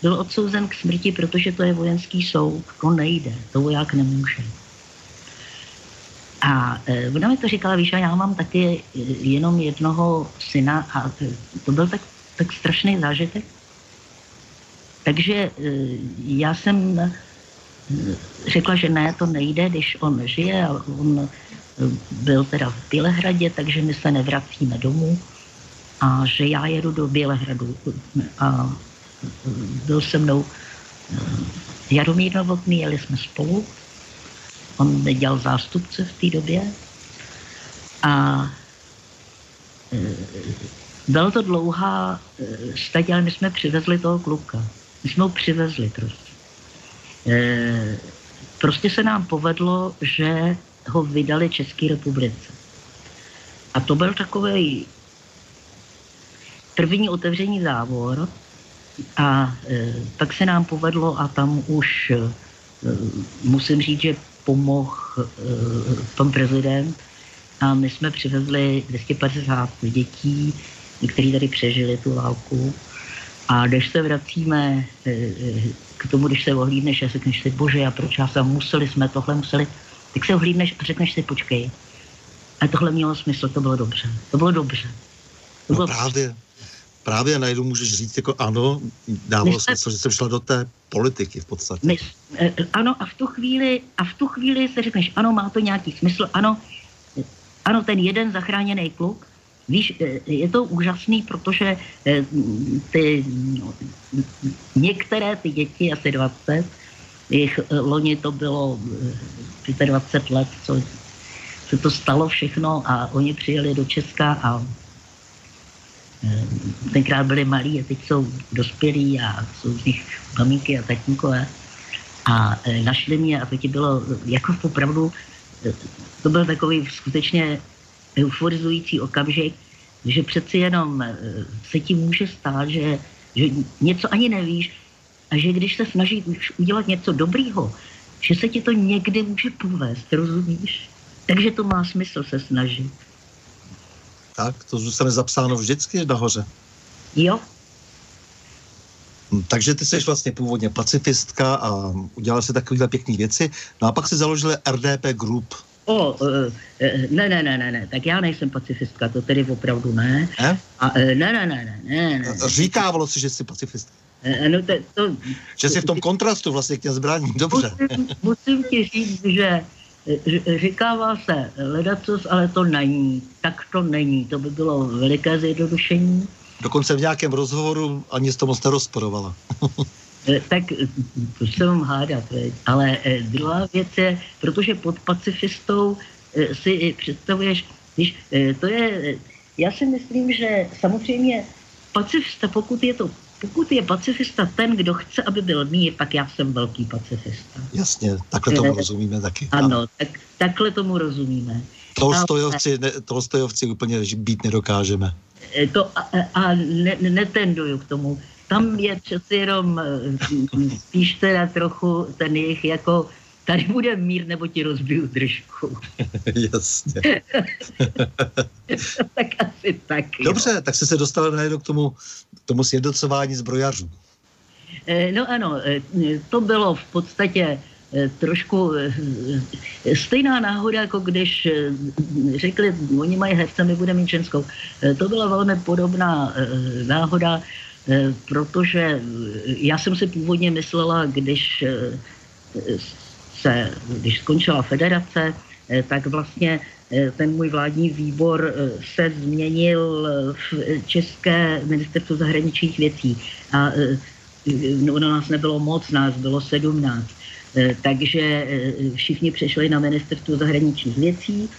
byl odsouzen k smrti, protože to je vojenský soud. To nejde, to voják nemůže. A e, ona mi to říkala, víš, a já mám taky e, jenom jednoho syna a to byl tak, tak strašný zážitek. Takže e, já jsem e, řekla, že ne, to nejde, když on žije a on e, byl teda v Bělehradě, takže my se nevracíme domů. A že já jedu do Bělehradu. A byl se mnou Jaromír Novotný, jeli jsme spolu. On dělal zástupce v té době. A byla to dlouhá stať, ale my jsme přivezli toho kluka. My jsme ho přivezli prostě. E, prostě se nám povedlo, že ho vydali České republice. A to byl takový první otevření závor a e, tak se nám povedlo a tam už e, musím říct, že pomohl uh, pan prezident a my jsme přivezli 250 dětí, kteří tady přežili tu válku. A když se vracíme uh, k tomu, když se ohlídneš a řekneš si, bože, a proč já jsem museli, jsme tohle museli, tak se ohlídneš a řekneš si, počkej, a tohle mělo smysl, to bylo dobře. To bylo dobře. To no bylo no právě právě najednou můžeš říct jako ano, dávalo jsme, smysl, že jsem šla do té politiky v podstatě. My, eh, ano a v tu chvíli, a v tu chvíli se řekneš, ano, má to nějaký smysl, ano, ano, ten jeden zachráněný kluk, víš, eh, je to úžasný, protože eh, ty, no, některé ty děti, asi 20, jich loni to bylo 25 let, co se to stalo všechno a oni přijeli do Česka a Eh, tenkrát byli malí a teď jsou dospělí a jsou z nich maminky a tatínkové. A eh, našli mě a to bylo jako opravdu, eh, to byl takový skutečně euforizující okamžik, že přeci jenom se ti může stát, že, že něco ani nevíš a že když se snažíš udělat něco dobrýho, že se ti to někdy může povést, rozumíš? Takže to má smysl se snažit tak? To zůstane zapsáno vždycky nahoře. Jo. Hm, takže ty jsi vlastně původně pacifistka a udělala si takovéhle pěkné věci. No a pak si založili RDP Group. O, ne, ne, ne, ne, ne, tak já nejsem pacifistka, to tedy opravdu ne. Ne? A, ne, ne, ne, ne, ne, ne. Říkávalo si, že jsi pacifista. No to, to, že jsi v tom kontrastu vlastně k těm zbraním, dobře. Musím, musím ti říct, že říkává se ledacos, ale to není. Tak to není. To by bylo veliké zjednodušení. Dokonce v nějakém rozhovoru ani to moc nerozporovala. Eh, tak to se vám hádat, ale eh, druhá věc je, protože pod pacifistou eh, si představuješ, když to je, já si myslím, že samozřejmě pacifista, pokud je to pokud je pacifista ten, kdo chce, aby byl mír, tak já jsem velký pacifista. Jasně, takhle tomu rozumíme taky. Ano, tak, takhle tomu rozumíme. Tolstojovci, ne, Tolstojovci úplně být nedokážeme. To a, a ne, netenduju k tomu tam je přeci jenom eh, spíš teda trochu ten jejich jako tady bude mír, nebo ti rozbiju držku. Jasně. tak asi tak. Dobře, jo. tak jsi se dostal najednou k tomu, k tomu sjednocování zbrojařů. Eh, no ano, eh, to bylo v podstatě trošku stejná náhoda, jako když řekli, oni mají herce, my budeme mít ženskou. To byla velmi podobná náhoda, protože eh, já jsem si původně myslela, když eh, se, když skončila federace, tak vlastně ten můj vládní výbor se změnil v České ministerstvo zahraničních věcí. A no, nás nebylo moc, nás bylo sedmnáct. Takže všichni přešli na ministerstvo zahraničních věcí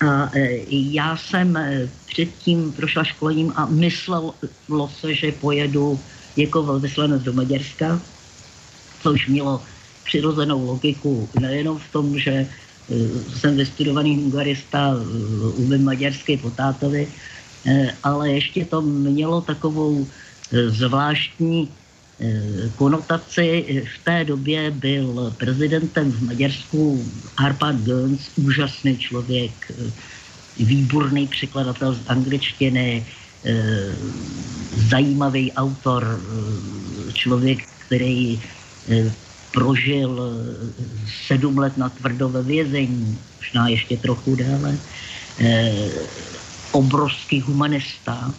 a e, já jsem e, předtím prošla školením a myslelo se, že pojedu jako velvyslanec do Maďarska, což mělo přirozenou logiku nejenom v tom, že e, jsem vystudovaný hungarista, umím maďarsky po tátovi, ale ještě to mělo takovou zvláštní konotaci. V té době byl prezidentem v Maďarsku Arpad Göns, úžasný člověk, eh, výborný překladatel z angličtiny, eh, zajímavý autor, člověk, který prožil sedm let na tvrdo ve vězení, možná ještě trochu déle, obrovský humanista.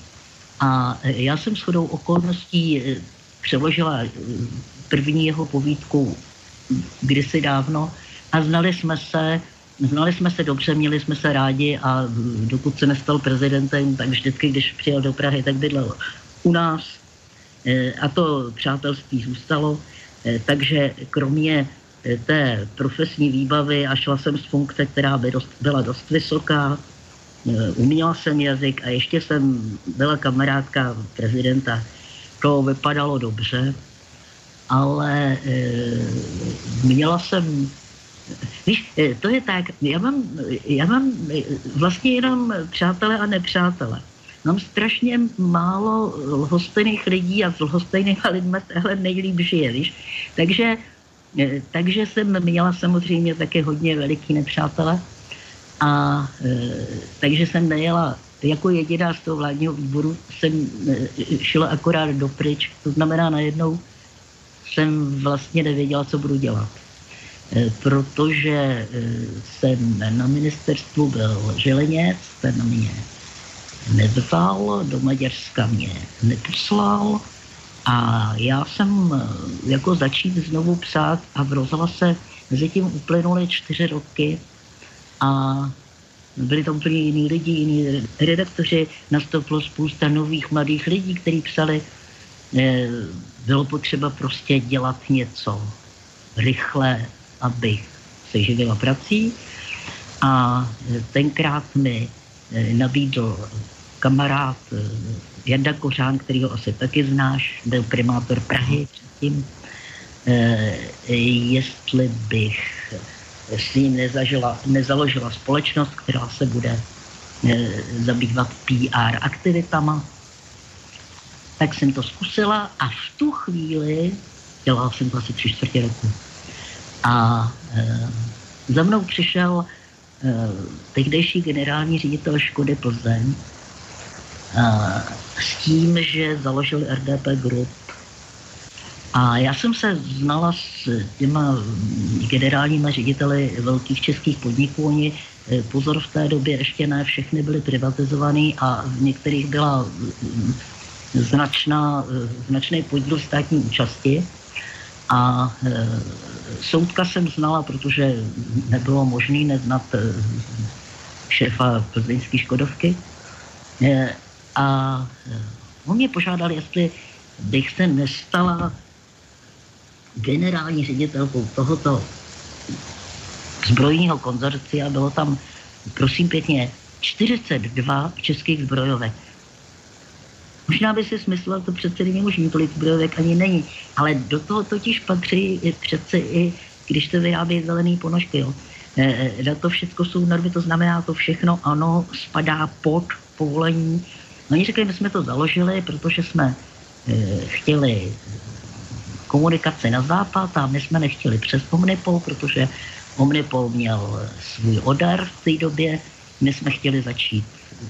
A já jsem shodou okolností přeložila eh, první jeho povídku kdysi dávno a znali jsme se, znali jsme se dobře, měli jsme se rádi a dokud se nestal prezidentem, tak vždycky, když přijel do Prahy, tak bydlel u nás eh, a to přátelství zůstalo. Eh, takže kromě té profesní výbavy a šla jsem z funkce, která by dost, byla dost vysoká, uměla jsem jazyk a ještě jsem byla kamarádka prezidenta to vypadalo dobře, ale e, měla jsem Víš, e, to je tak, já mám, já mám vlastně jenom přátelé a nepřátelé. Mám strašně málo lhostejných lidí a s lhostejnými lidmi tehle nejlíp žije, víš. Takže, e, takže jsem měla samozřejmě také hodně veliký nepřátele a e, takže jsem nejela jako jediná z toho vládního výboru jsem eh, šla akorát dopryč, to znamená najednou jsem vlastně nevěděla, co budu dělat. Eh, protože eh, jsem na ministerstvu byl želeněc, ten mě nezval, do Maďarska mě neposlal a já jsem jako začít znovu psát a v rozhlase mezi tím uplynuly čtyři roky a byli tam úplně jiní lidi, jiní redaktoři, nastoupilo spousta nových mladých lidí, kteří psali, eh, bylo potřeba prostě dělat něco rychle, abych se živila prací. A eh, tenkrát mi eh, nabídl kamarád Janda Kořán, který ho asi taky znáš, byl primátor Prahy předtím, jestli bych s ním nezažila, nezaložila společnost, která se bude e, zabývat PR aktivitama. Tak jsem to zkusila a v tu chvíli, dělala jsem to asi tři čtvrtě roku, a e, za mnou přišel e, tehdejší generální ředitel Škody Plzeň e, s tím, že založil RDP Group a já jsem se znala s těma generálníma řediteli velkých českých podniků. Oni Pozor, v té době ještě ne všechny byly privatizované a v některých byla značná, značný podíl státní účasti. A e, soudka jsem znala, protože nebylo možné neznat šéfa plzeňské Škodovky. A e, on mě požádal, jestli bych se nestala generální ředitelkou tohoto zbrojního konzorcia. Bylo tam, prosím pěkně, 42 českých zbrojovek. Možná by si smyslel, to přece není možný, tolik zbrojovek ani není. Ale do toho totiž patří přece i, když se vyrábí zelený ponožky. Jo. E, e, to všechno jsou normy, to znamená, to všechno ano, spadá pod povolení. Oni řekli, my jsme to založili, protože jsme e, chtěli komunikaci na západ a my jsme nechtěli přes Omnipol, protože Omnipol měl svůj odar v té době. My jsme chtěli začít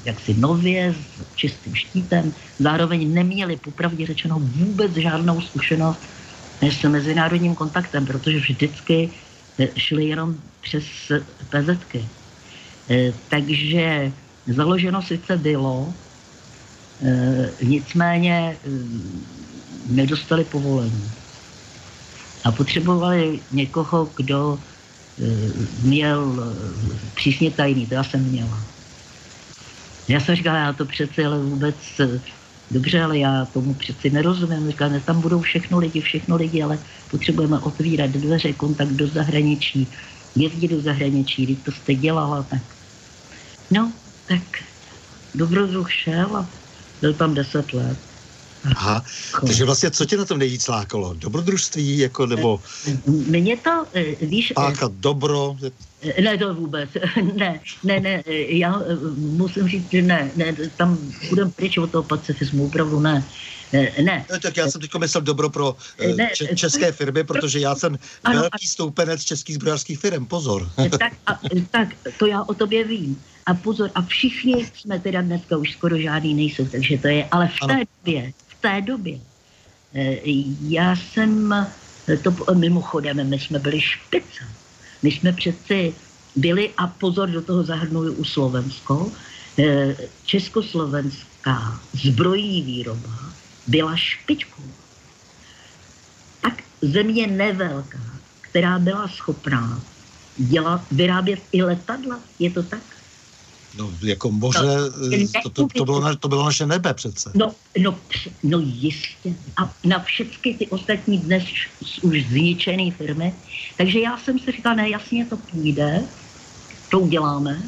jaksi nově, s čistým štítem. Zároveň neměli popravdě řečeno vůbec žádnou zkušenost s mezinárodním kontaktem, protože vždycky eh, šli jenom přes PZky. Eh, takže založeno sice bylo, eh, nicméně nedostali povolení. A potřebovali někoho, kdo měl přísně tajný, to já jsem měla. Já jsem říkala, já to přece ale vůbec, eh, dobře, ale já tomu přeci nerozumím. Říkala, ne, tam budou všechno lidi, všechno lidi, ale potřebujeme otvírat dveře, kontakt do zahraničí, jezdit do zahraničí, když to jste dělala, tak. No, tak dobrodruh šel a byl tam deset let. Aha, takže vlastně co tě na tom nejvíc lákalo? Dobrodružství, jako, nebo... Mně to, eh, víš... Páchat dobro? Ne, to vůbec. Ne, ne, ne, já musím říct, že ne, ne, tam budem pryč od toho pacifismu, opravdu ne. Ne. No, tak já jsem teď myslel dobro pro ne, české firmy, protože já jsem ano, velký stoupenec českých zbrojařských firm, pozor. Tak, a, tak, to já o tobě vím. A pozor, a všichni jsme teda dneska už skoro žádný nejsou, takže to je, ale v té ano. době, té době. Eh, já jsem, eh, to mimochodem, my jsme byli špice. My jsme přeci byli, a pozor, do toho zahrnuju u Slovensko, československá zbrojní výroba byla špičkou. Tak země nevelká, která byla schopná dělat, vyrábět i letadla, je to tak? No, jako moře, no, to, to, to, bylo na, to bylo naše nebe přece. No, no, no jistě. A na všechny ty ostatní dnes už zničené firmy. Takže já jsem si říkal, ne, jasně to půjde, to uděláme.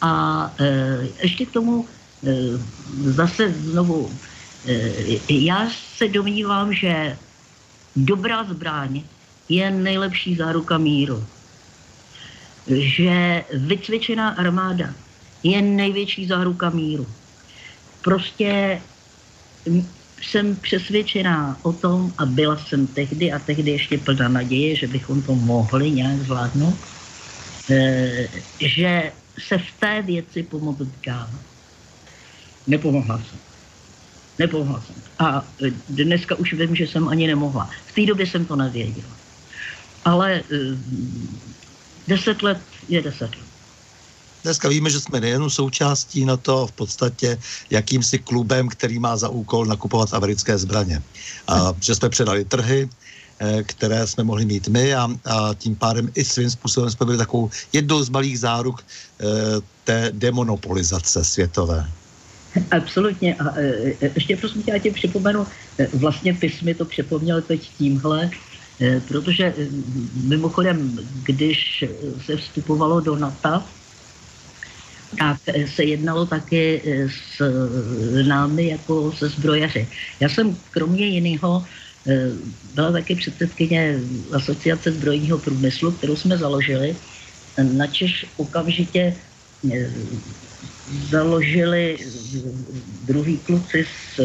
A e, ještě k tomu e, zase znovu, e, já se domnívám, že dobrá zbraň je nejlepší záruka míru že vycvičená armáda je největší záruka míru. Prostě jsem přesvědčená o tom, a byla jsem tehdy a tehdy ještě plná naděje, že bychom to mohli nějak zvládnout, eh, že se v té věci dá. Nepomohla jsem. Nepomohla jsem. A dneska už vím, že jsem ani nemohla. V té době jsem to nevěděla. Ale eh, Deset let je deset let. Dneska víme, že jsme nejen součástí na to v podstatě jakýmsi klubem, který má za úkol nakupovat americké zbraně. A že jsme předali trhy, eh, které jsme mohli mít my a, a tím pádem i svým způsobem jsme byli takovou jednou z malých záruk e, té demonopolizace světové. Absolutně. A e, ještě prosím tě, já ti připomenu, vlastně ty jsi mi to připomněl teď tímhle, protože eh, mimochodem, když se vstupovalo do NATO, tak eh, se jednalo taky s námi jako se zbrojaři. Já jsem kromě jiného byla taky předsedkyně asociace zbrojního průmyslu, kterou jsme založili. Načež okamžitě založili druhý kluci z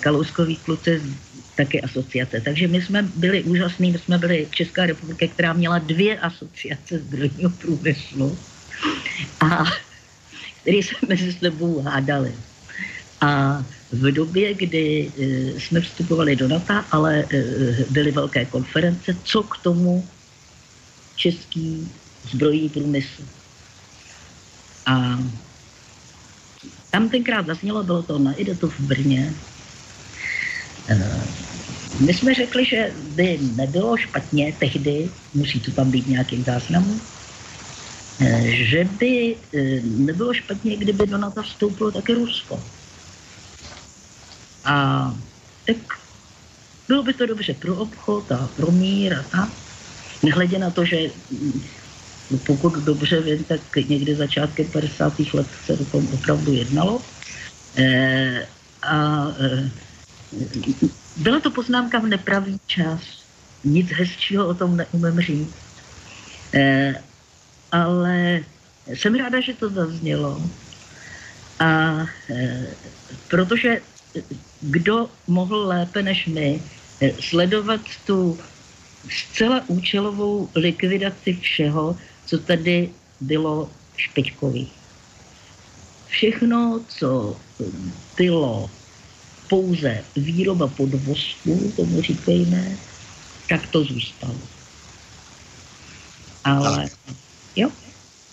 Kalouskový kluci taky asociace. Takže my jsme byli úžasní, my jsme byli Česká republika, která měla dvě asociace zbrojního průmyslu a které se mezi sebou hádali. A v době, kdy e, jsme vstupovali do NATO, ale e, byly velké konference, co k tomu český zbrojní průmysl. A tam tenkrát zaznělo, bylo to na IDETu v Brně. My jsme řekli, že by nebylo špatně tehdy, musí to tam být nějakým záznamů, eh, že by eh, nebylo špatně, kdyby do NATO vstoupilo také Rusko. A tak bylo by to dobře pro obchod a pro mír a tak. Nehledě na to, že No pokud dobře vím, tak někdy začátkem 50. let se o tom opravdu jednalo. E, a e, byla to poznámka v nepravý čas. Nic hezčího o tom neumím říct. E, ale jsem ráda, že to zaznělo. A e, protože kdo mohl lépe než my sledovat tu zcela účelovou likvidaci všeho, co tady bylo špičkový. Všechno, co bylo pouze výroba podvozků, tomu říkejme, tak to zůstalo. Ale, tak. jo.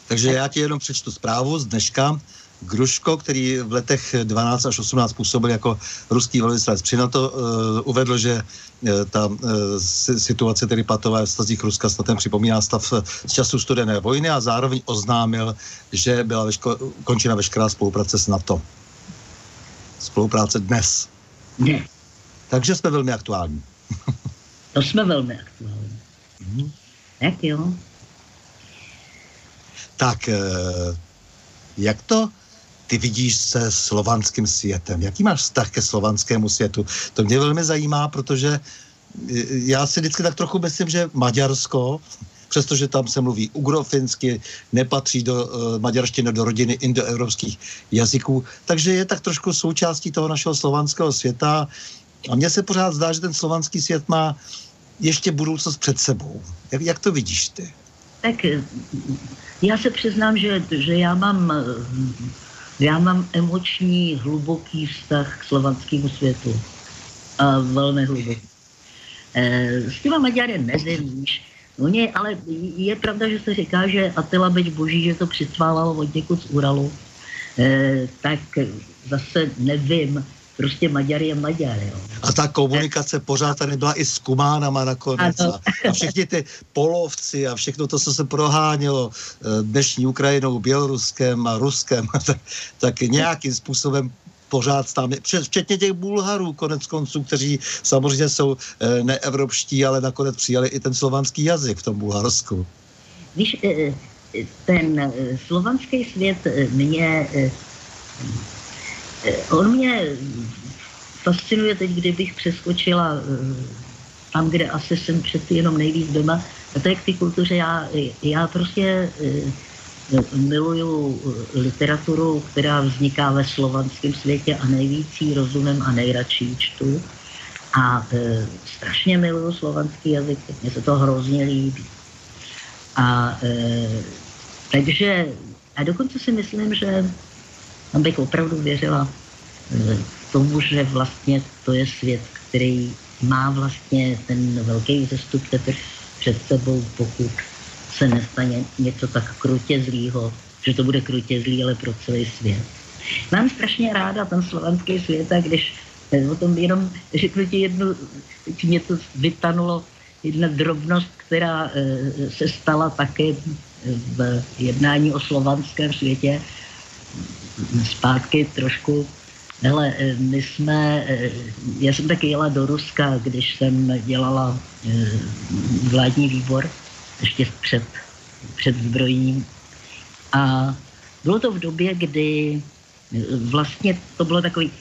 Takže já ti jenom přečtu zprávu z dneška. Gruško, který v letech 12 až 18 působil jako ruský velvyslanec při NATO, uh, uvedl, že uh, ta uh, situace tedy patová v stazích Ruska snad připomíná stav z času studené vojny a zároveň oznámil, že byla veško- končena veškerá spolupráce s NATO. Spolupráce dnes. Ne. Takže jsme velmi aktuální. to jsme velmi aktuální. Mm. Tak jo. Tak, jak to ty vidíš se slovanským světem. Jaký máš vztah ke slovanskému světu? To mě velmi zajímá, protože e, já si vždycky tak trochu myslím, že Maďarsko, přestože tam se mluví ugrofinsky, nepatří do uh, maďarštiny, do rodiny indoevropských jazyků, takže je tak trošku součástí toho našeho slovanského světa. A mně se pořád zdá, že ten slovanský svět má ještě budoucnost před sebou. Jak, jak to vidíš ty? Tak e, já se přiznám, že, že já mám já mám emoční, hluboký vztah k slovanskému světu. A velmi hluboký. S těma Maďary nevím. Oni, ale je pravda, že se říká, že Atila byť boží, že to přicválalo od někud z Uralu. E, tak zase nevím, prostě Maďar je Maďar. Jo. A ta komunikace pořád tady byla i s Kumánama nakonec. A, a všichni ty polovci a všechno to, co se prohánělo eh, dnešní Ukrajinou, Běloruskem a Ruskem, tak, tak nějakým způsobem pořád tam, včetně těch Bulharů konec konců, kteří samozřejmě jsou eh, neevropští, ale nakonec přijali i ten slovanský jazyk v tom Bulharsku. Víš, eh, ten slovanský svět mě Eh, on mě fascinuje teď, kdybych přeskočila eh, tam, kde asi jsem přeci jenom nejvíc doma, a to je k té kultuře. Já, já prostě eh, miluju literaturu, která vzniká ve slovanském světě a nejvíc ji rozumím a nejradši čtu. A e, strašně miluju slovanský jazyk, mně se to hrozně líbí. A e, takže, a dokonce si myslím, že abych opravdu věřila eh, tomu, že vlastně to je svět, který má vlastně ten velký zestup teprve před sebou, pokud se nestane něco tak krutě zlýho, že to bude krutě zlý, ale pro celý svět. Mám strašně ráda ten slovanský svět a když eh, o tom jenom řeknu ti jednu, ti něco vytanulo, jedna drobnost, která eh, se stala také v jednání o slovanském světě, zpátky trošku. Hele, eh, my jsme, já jsem taky jela do Ruska, když jsem dělala vládní výbor, ještě před, před zbrojením. A bylo to v době, kdy vlastně to bylo takový,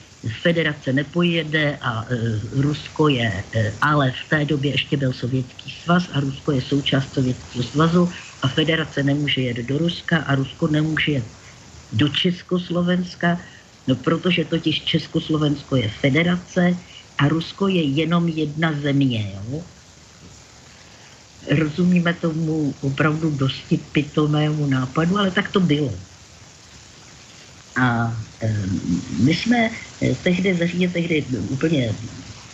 federace nepojede a e, Rusko je, e, ale v té době ještě byl sovětský svaz a Rusko je součást sovětského svazu a federace nemůže jet do Ruska a Rusko nemůže jet do Československa, no protože totiž Československo je federace a Rusko je jenom jedna země. Jo? Rozumíme tomu opravdu dosti pitomému nápadu, ale tak to bylo. A my jsme e, tehdy zařídili, tehdy úplně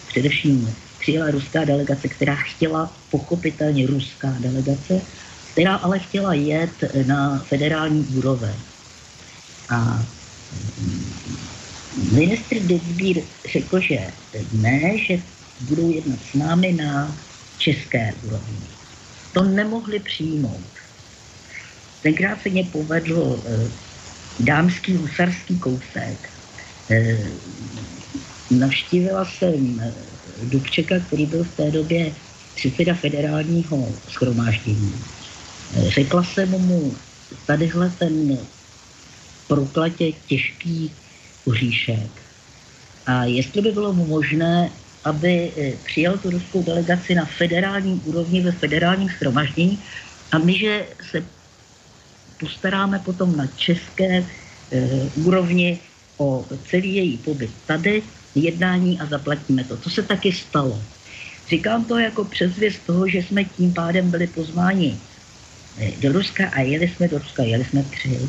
především přijela ruská delegace, která chtěla, pochopitelně ruská delegace, která ale chtěla jet na federální úroveň. A ministr Dezbír řekl, že ne, že budou jednat s námi na české úrovni. To nemohli přijmout. Tenkrát se mě povedl eh, dámský husarský kousek. Eh, navštívila jsem eh, Dubčeka, který byl v té době předseda federálního schromáždění. Eh, řekla jsem mu, tadyhle ten proklatě těžký uříšek. A jestli by bylo možné, aby eh, přijal tu ruskou delegaci na federální úrovni ve federálním schromaždění a my, že se postaráme potom na české e, úrovni o celý její pobyt tady, jednání a zaplatíme to. To se taky stalo. Říkám to jako přezvěst toho, že jsme tím pádem byli pozváni eh, do Ruska a jeli jsme do Ruska, jeli jsme tři.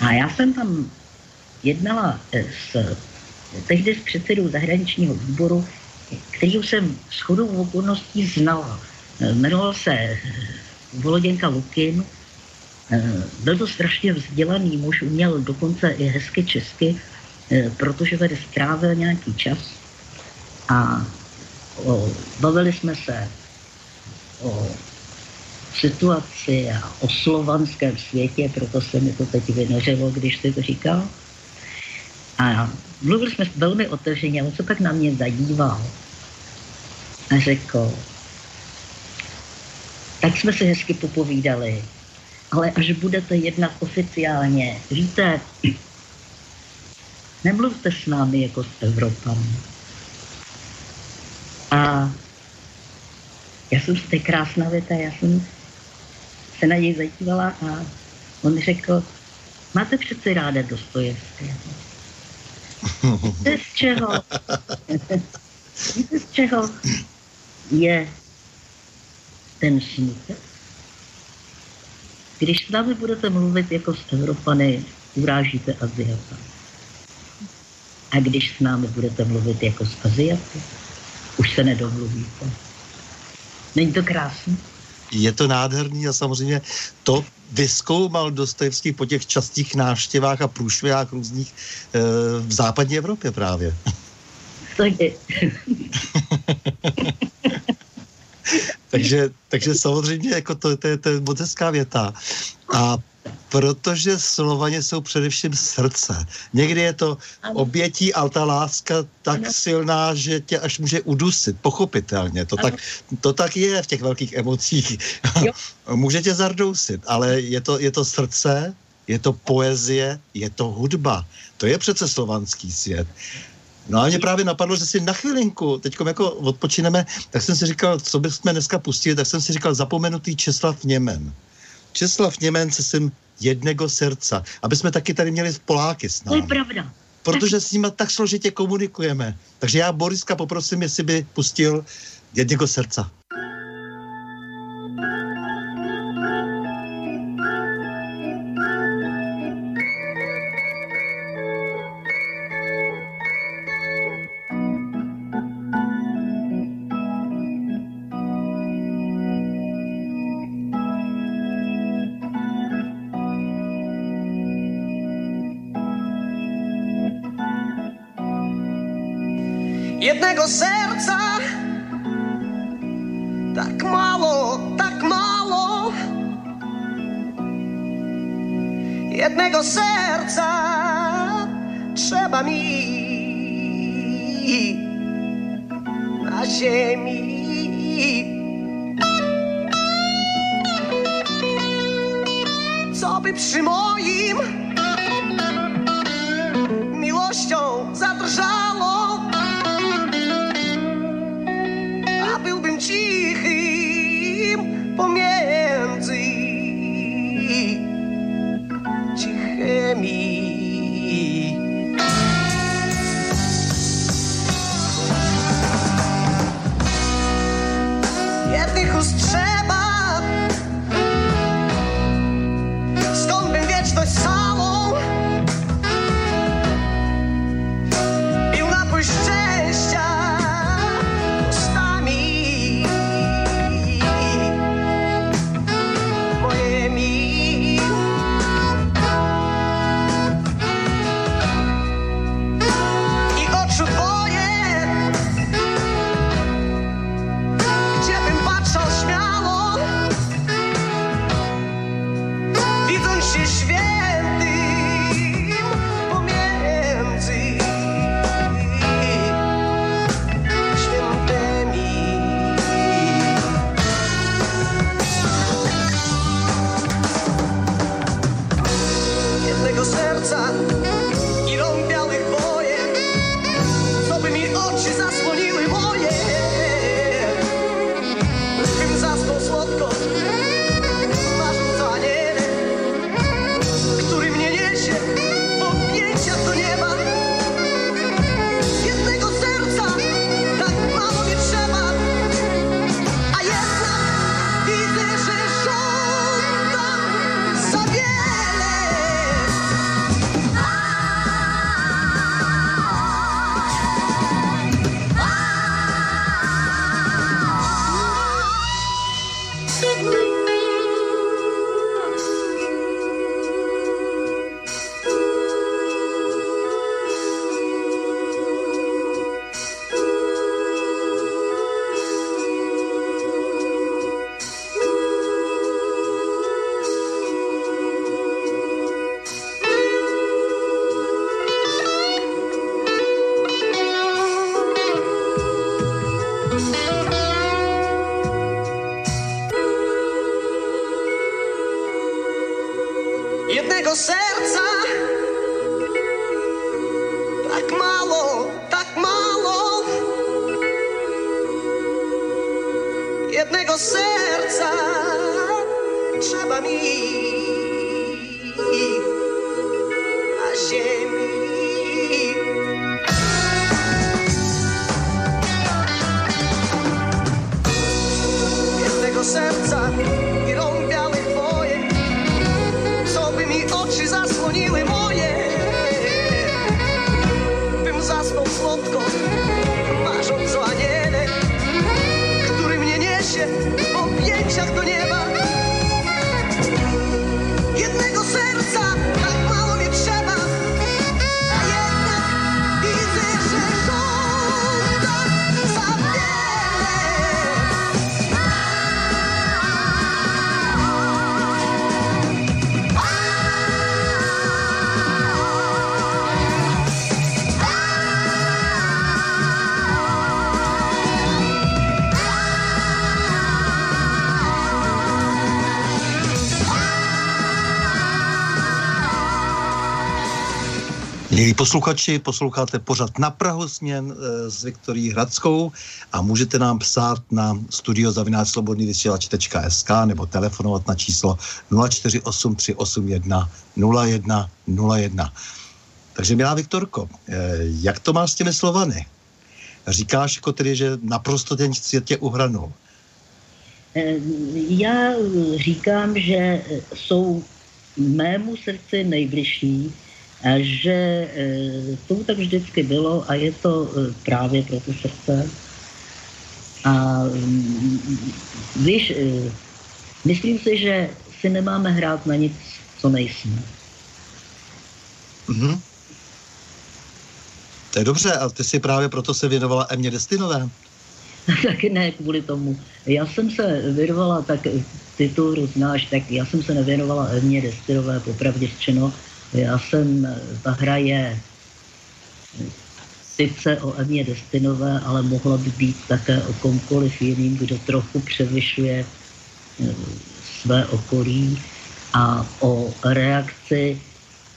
A já jsem tam jednala eh, s, tehdy s předsedou zahraničního výboru, který jsem s chodou okolností znala. Eh, jmenoval se Voloděnka Lukin. Byl to strašně vzdělaný muž, uměl dokonce i hezky česky, protože tady strávil nějaký čas. A o, bavili jsme se o situaci a o slovanském světě, proto se mi to teď vynořilo, když jsi to říkal. A mluvili jsme velmi otevřeně, on se tak na mě zadíval a řekl, tak jsme si hezky popovídali, ale až budete jednat oficiálně, víte, nemluvte s námi jako s Evropami. A já jsem z té krásná věta, já jsem se na něj zadívala a on řekl, máte přece ráda Dostojevského. Víte z čeho? Víte z čeho je ten smutek? Když s námi budete mluvit jako s Evropany, urážíte Aziata. A když s námi budete mluvit jako s Aziaty, už se nedomluvíte. Není to krásné? Je to nádherný a samozřejmě to vyskoumal Dostojevský po těch častých návštěvách a průšvihách různých e, v západní Evropě právě. takže, takže samozřejmě jako to, to, je, to je moc hezká věta. A Protože Slovaně jsou především srdce. Někdy je to obětí, ale ta láska tak ano. silná, že tě až může udusit, pochopitelně. To, tak, to tak je v těch velkých emocích. může tě zardousit, ale je to, je to srdce, je to poezie, je to hudba. To je přece slovanský svět. No a mě právě napadlo, že si na chvilinku, teď jako odpočineme, tak jsem si říkal, co bychom dneska pustili, tak jsem si říkal zapomenutý Česlav Němen. Česlav Němen se jsem jednego srdca, aby jsme taky tady měli Poláky s námi. To je pravda. Protože s nimi tak složitě komunikujeme. Takže já Boriska poprosím, jestli by pustil jednego srdca. Na ziemi. Co by przy moim Milí posluchači, posloucháte pořad na Prahu směn eh, s Viktorí Hradskou a můžete nám psát na studiozavináčslobodnývysílač.sk nebo telefonovat na číslo 0483810101. Takže milá Viktorko, eh, jak to máš s těmi slovany? Říkáš jako tedy, že naprosto ten svět tě uhranul. Eh, Já říkám, že jsou mému srdci nejbližší a že eh, to tak vždycky bylo a je to eh, právě pro to srdce. A mm, víš, eh, myslím si, že si nemáme hrát na nic, co nejsme. Mhm. To je dobře, a ty si právě proto se věnovala Emě Destinové. tak ne kvůli tomu. Já jsem se věnovala, tak ty to znáš, tak já jsem se nevěnovala Evně Destilové, popravdě řečeno. Já jsem, ta hra je sice o Evně Destinové, ale mohla by být také o komkoliv jiným, kdo trochu převyšuje eh, své okolí a o reakci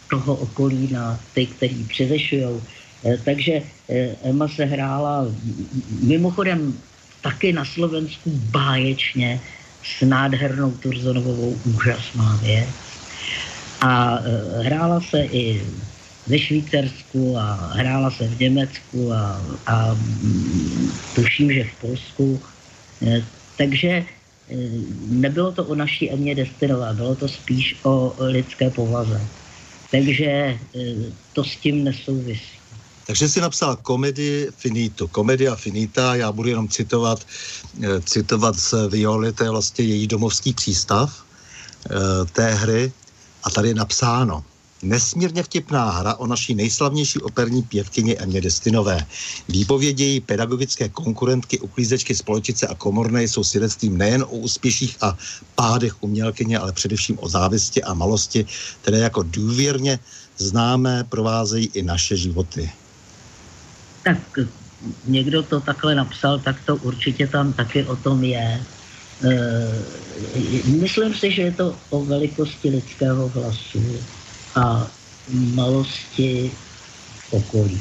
toho okolí na ty, kteří převyšují. Takže eh, Emma se hrála mimochodem taky na Slovensku báječně s nádhernou Turzonovou úžasná věc. A eh, hrála se i ve Švýcarsku a hrála se v Německu a, a tuším, že v Polsku. Eh, Takže eh, nebylo to o naší Emě Destinové, bylo to spíš o lidské povaze. Takže to s tím nesouvisí. Takže si napsal komedii finito, komedia finita, já budu jenom citovat, citovat z Violy, to je vlastně její domovský přístav té hry a tady je napsáno. Nesmírně vtipná hra o naší nejslavnější operní pěvkyni Emě Destinové. Výpovědi její pedagogické konkurentky, uklízečky, spolčice a komorné jsou svědectvím nejen o úspěších a pádech umělkyně, ale především o závisti a malosti, které jako důvěrně známé provázejí i naše životy. Tak někdo to takhle napsal, tak to určitě tam taky o tom je. Eh, Myslím si, že je to o velikosti lidského hlasu a malosti okolí.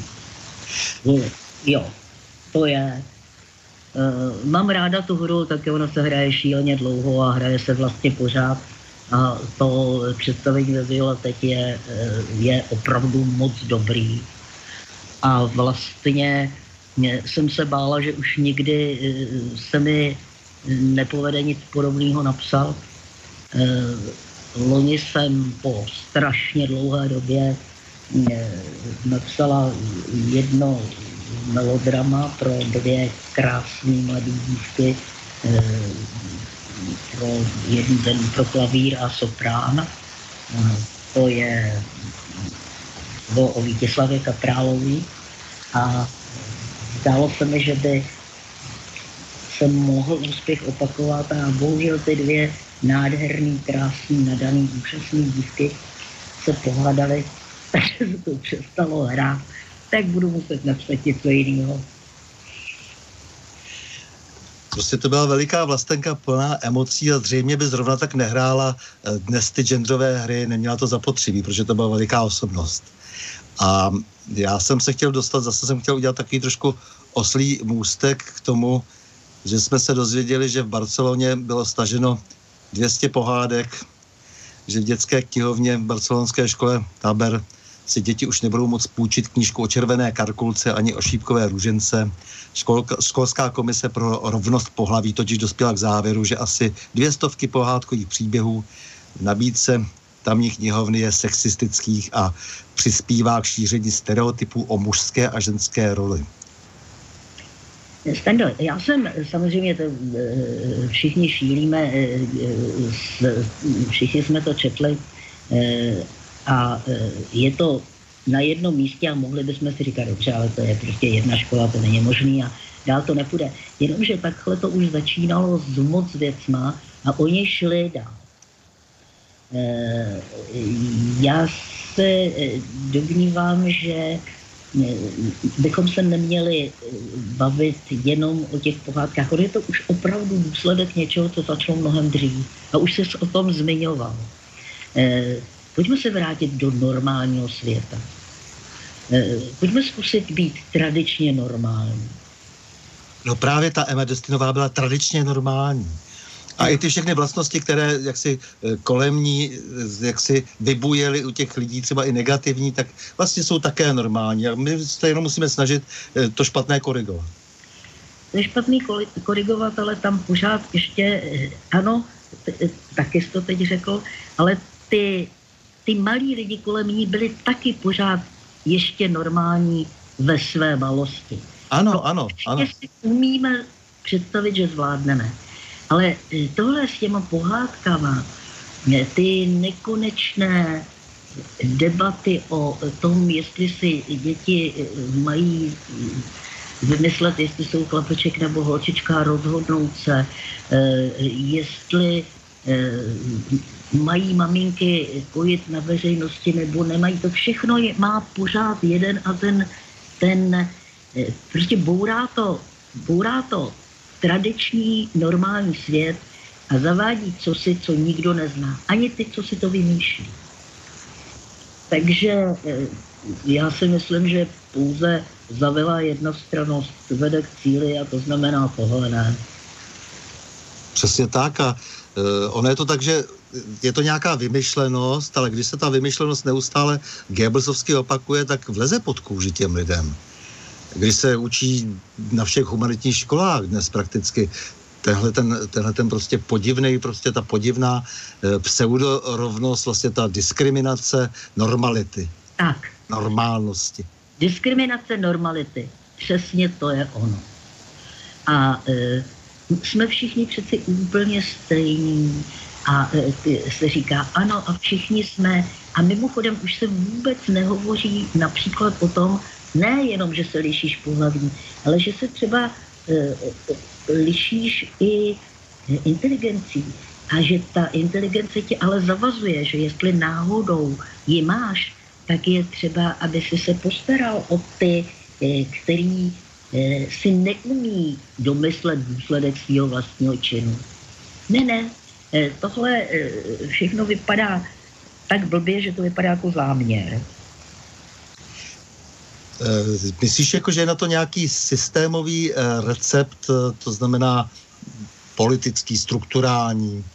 Jo, Jo, to je. Eh, Mám ráda tu hru, taky ona se hraje šíleně dlouho a hraje se vlastně pořád. A to představení ve Viola teď je, eh, je opravdu moc dobrý. A vlastně jsem se bála, že už nikdy eh, se mi nepovede nic podobného napsat. Eh, Loni jsem po strašně dlouhé době eh, napsala jedno melodrama pro dvě krásné mladé dívky, eh, pro jeden den pro klavír a soprán. To je o Vítězslavě Kaprálový a zdálo se mi, že by se mohl úspěch opakovat a bohužel ty dvě nádherný, krásný, nadaný, úžasný dívky se pohádaly, takže se to přestalo hrát, tak budu muset napsat něco jiného. Prostě to byla veliká vlastenka plná emocí a zřejmě by zrovna tak nehrála eh, dnes ty genderové hry, neměla to zapotřebí, protože to byla veliká osobnost. A já jsem se chtěl dostat, zase jsem chtěl udělat takový trošku oslý můstek k tomu, že jsme se dozvěděli, že v Barceloně bylo staženo 200 pohádek, že v dětské knihovně v barcelonské škole Taber si děti už nebudou moct půjčit knížku o červené karkulce ani o šípkové růžence. Školka, školská komise pro rovnost pohlaví totiž dospěla k závěru, že asi dvě stovky pohádkových příběhů v nabídce tamní knihovny je sexistických a přispívá k šíření stereotypů o mužské a ženské roli. Stando, já jsem samozřejmě to eh, všichni šílíme, eh, eh, všichni jsme to četli a je to na jednom místě a mohli bychom si říkat, dobře, ale to je prostě jedna škola, to není možný a dál to nepůjde. Jenomže takhle to už začínalo s moc věcma a oni šli dál. Já se domnívám, že bychom se neměli eh, bavit jenom o těch pohádkách. On je to už opravdu důsledek něčeho, co začalo mnohem dřív. A už se o tom zmiňoval. Eh, pojďme se vrátit do normálního světa. Eh, pojďme zkusit být tradičně normální. No právě ta Emma Destinová byla tradičně normální. A i ty všechny vlastnosti, které jaksi eh, kolem ní eh, jaksi vybujely u těch lidí, třeba i negativní, tak vlastně jsou také normální. A my se jenom musíme snažit eh, to špatné korigovat. To špatný korigovat, ale tam pořád ještě, ano, taky jsi to teď řekl, ale ty, ty malí lidi kolem ní byli taky pořád ještě normální ve své malosti. Ano, no, ano, ano. si umíme představit, že zvládneme. Ale e, tohle s těma pohádkama, e, ty nekonečné debaty o tom, jestli si děti e, mají vymyslet, jestli jsou chlapeček nebo holčička, rozhodnout se, jestli mají maminky kojit na veřejnosti nebo nemají, to všechno je, má pořád jeden a ten, ten prostě bourá to, bourá to tradiční normální svět a zavádí cosi, co nikdo nezná. Ani ty, co si to vymýšlí. Takže eh, já si myslím, že pouze zavila jednostrannost vede k cíli a to znamená tohle. Přesně tak a uh, ono je to tak, že je to nějaká vymyšlenost, ale když se ta vymyšlenost neustále Goebbelsovsky opakuje, tak vleze pod kůži těm lidem kdy se učí na všech humanitních školách dnes prakticky tenhle ten, tenhle ten prostě podivný, prostě ta podivná e, pseudorovnost, vlastně ta diskriminace normality. Tak. Normálnosti. Diskriminace normality. Přesně to je ono. A e, jsme všichni přeci úplně stejní a e, se říká ano a všichni jsme a mimochodem už se vůbec nehovoří například o tom, ne jenom, že se lišíš pohlaví, ale že se třeba e, lišíš i inteligencí. A že ta inteligence tě ale zavazuje, že jestli náhodou ji máš, tak je třeba, aby si se postaral o ty, e, který e, si neumí domyslet důsledek svého vlastního činu. Ne, ne, tohle všechno vypadá tak blbě, že to vypadá jako záměr. Eh, myslíš, jako, že je na to nějaký systémový eh, recept, eh, to znamená politický, strukturální?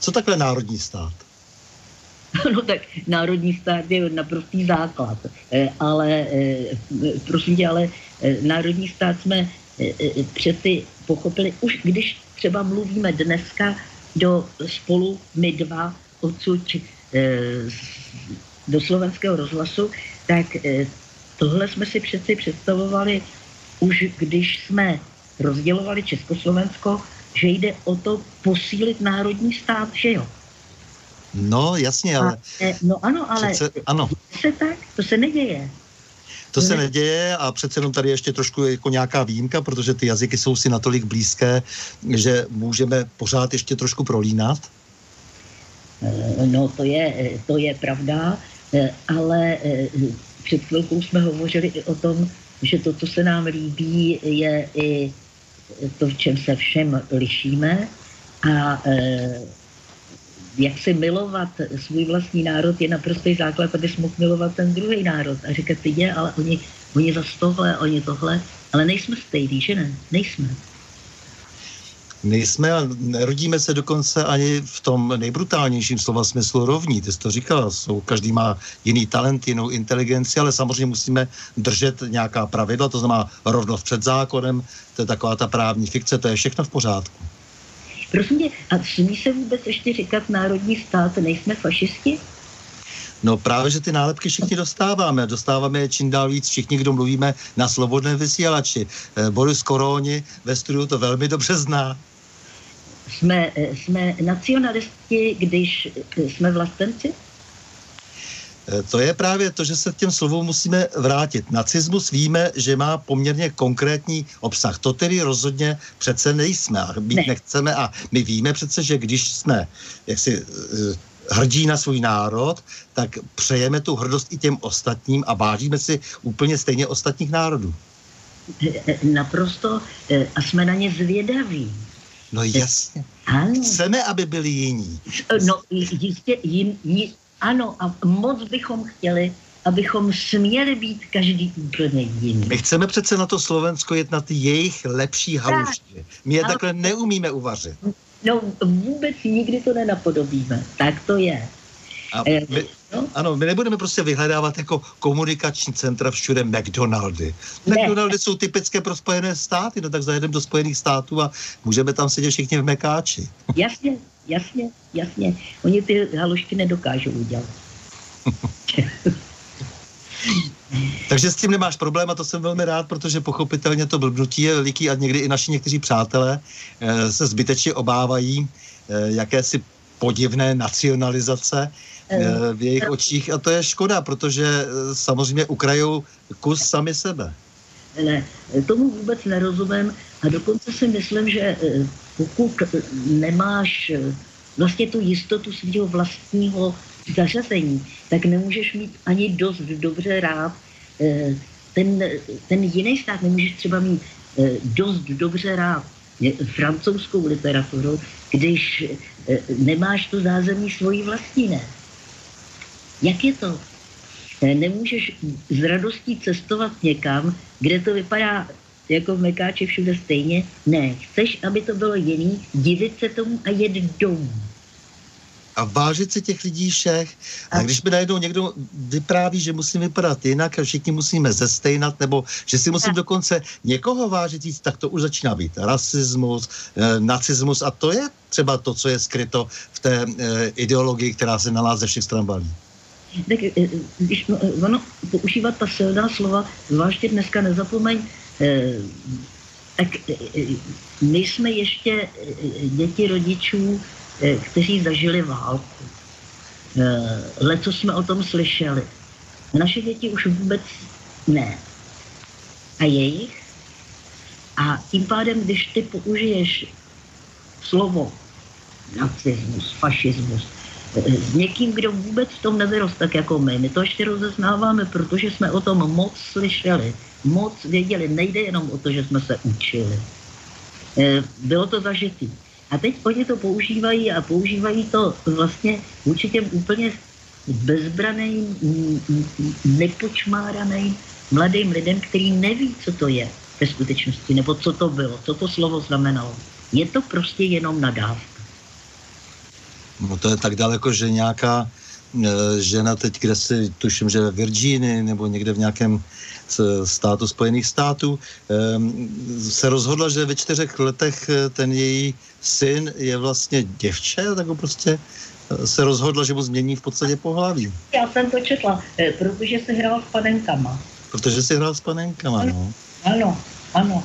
Co takhle národní stát? No tak národní stát je naprostý základ, ale prosím tě, ale národní stát jsme přeci pochopili, už když třeba mluvíme dneska do spolu my dva odsud do slovenského rozhlasu, tak Tohle jsme si přeci představovali už když jsme rozdělovali Československo, že jde o to posílit národní stát, že jo? No, jasně, ale... A, e, no ano, ale přece, ano. se tak, to se neděje. To se neděje a přece jenom tady ještě trošku jako nějaká výjimka, protože ty jazyky jsou si natolik blízké, že můžeme pořád ještě trošku prolínat. E, no, to je, to je pravda, ale před chvilkou jsme hovořili i o tom, že to, co se nám líbí, je i to, v čem se všem lišíme a e, jak si milovat svůj vlastní národ je naprostý základ, abys mohl milovat ten druhý národ a říkat ty je, ale oni, oni za tohle, oni tohle, ale nejsme stejný, že ne? Nejsme. Nejsme a nerodíme se dokonce ani v tom nejbrutálnějším slova smyslu rovní. Ty jsi to říkala, jsou, každý má jiný talent, jinou inteligenci, ale samozřejmě musíme držet nějaká pravidla, to znamená rovnost před zákonem, to je taková ta právní fikce, to je všechno v pořádku. Prosím tě, a smí se vůbec ještě říkat národní stát, nejsme fašisti? No právě, že ty nálepky všichni dostáváme. Dostáváme je čím dál víc všichni, kdo mluvíme na svobodné vysílači. Eh, Boris Koróni ve studiu to velmi dobře zná. Jsme, eh, jsme nacionalisti, když eh, jsme vlastenci? To je právě to, že se k těm slovům musíme vrátit. Nacismus víme, že má poměrně konkrétní obsah. To tedy rozhodně přece nejsme a být ne. nechceme. A my víme přece, že když jsme jaksi hrdí na svůj národ, tak přejeme tu hrdost i těm ostatním a vážíme si úplně stejně ostatních národů. Naprosto a jsme na ně zvědaví. No jasně. Ano. Chceme, aby byli jiní. No jistě, jim, jim, ano, a moc bychom chtěli, abychom směli být každý úplně jiný. My chceme přece na to Slovensko jet na ty jejich lepší halušky. My je ale... takhle neumíme uvařit. No vůbec nikdy to nenapodobíme. Tak to je. A eh, my, no? Ano, my nebudeme prostě vyhledávat jako komunikační centra všude McDonaldy. Ne. McDonaldy jsou typické pro Spojené státy, no tak zajedeme do Spojených států a můžeme tam sedět všichni v Mekáči. Jasně, jasně, jasně. Oni ty halušky nedokážou udělat. Takže s tím nemáš problém a to jsem velmi rád, protože pochopitelně to blbnutí je veliký a někdy i naši někteří přátelé e, se zbytečně obávají e, jakési podivné nacionalizace v jejich očích a to je škoda, protože e, samozřejmě ukrajou kus sami sebe. Ne, tomu vůbec nerozumím a dokonce si myslím, že pokud nemáš vlastně tu jistotu svého vlastního zařazení, tak nemůžeš mít ani dost dobře rád eh, ten, ten jiný stát, nemůžeš třeba mít eh, dost dobře rád francouzskou literaturu, když eh, nemáš tu zázemí svojí vlastní, ne? Jak je to? Nemůžeš s radostí cestovat někam, kde to vypadá jako v Mekáči všude stejně. Ne, chceš, aby to bylo jiný, divit se tomu a jet domů a vážit si těch lidí všech. A když mi najednou někdo vypráví, že musím vypadat jinak a všichni musíme zestejnat, nebo že si musím dokonce někoho vážit víc, tak to už začíná být rasismus, eh, nacismus a to je třeba to, co je skryto v té eh, ideologii, která se na nás ze všech stran balí. Tak eh, když eh, ono používat ta silná slova, zvláště dneska nezapomeň, eh, tak my jsme ještě děti rodičů kteří zažili válku. Leco jsme o tom slyšeli. Naše děti už vůbec ne. A jejich? A tím pádem, když ty použiješ slovo nacismus, fašismus, s někým, kdo vůbec v tom nevyrost tak jako my. My to ještě rozeznáváme, protože jsme o tom moc slyšeli, moc věděli. Nejde jenom o to, že jsme se učili. Bylo to zažitý. A teď oni to používají a používají to vlastně určitě úplně bezbraným, nepočmáraným mladým lidem, který neví, co to je ve skutečnosti, nebo co to bylo, co to slovo znamenalo. Je to prostě jenom nadávka. No to je tak daleko, že nějaká e, žena teď, kde si tuším, že ve Virginii nebo někde v nějakém státu Spojených států, se rozhodla, že ve čtyřech letech eh, ten její syn je vlastně děvče, tak ho prostě eh, se rozhodla, že mu změní v podstatě pohlaví. Já jsem to četla, protože se hrál s panenkama. Protože si hrál s panenkama, ano, no. Ano, ano.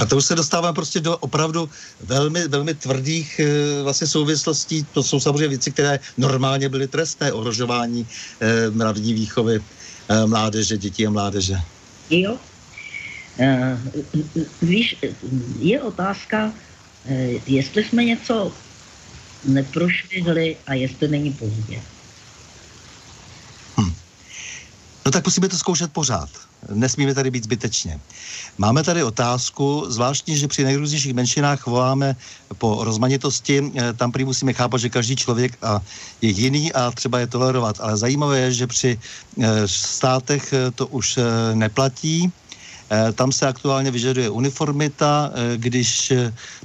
A to už se dostáváme prostě do opravdu velmi, velmi tvrdých e, vlastně souvislostí. To jsou samozřejmě věci, které normálně byly trestné, ohrožování e, mravní výchovy Eh, mládeže, dětí a mládeže. Jo. Uh, víš, je otázka, uh, jestli jsme něco neprošvihli a jestli není pozdě. Hm. No tak musíme to zkoušet pořád. Nesmíme tady být zbytečně. Máme tady otázku, zvláštně, že při nejrůznějších menšinách voláme po rozmanitosti. Eh, tam prý musíme chápat, že každý člověk je jiný a třeba je tolerovat. Ale zajímavé je, že při eh, státech eh, to už neplatí. Tam se aktuálně vyžaduje uniformita, když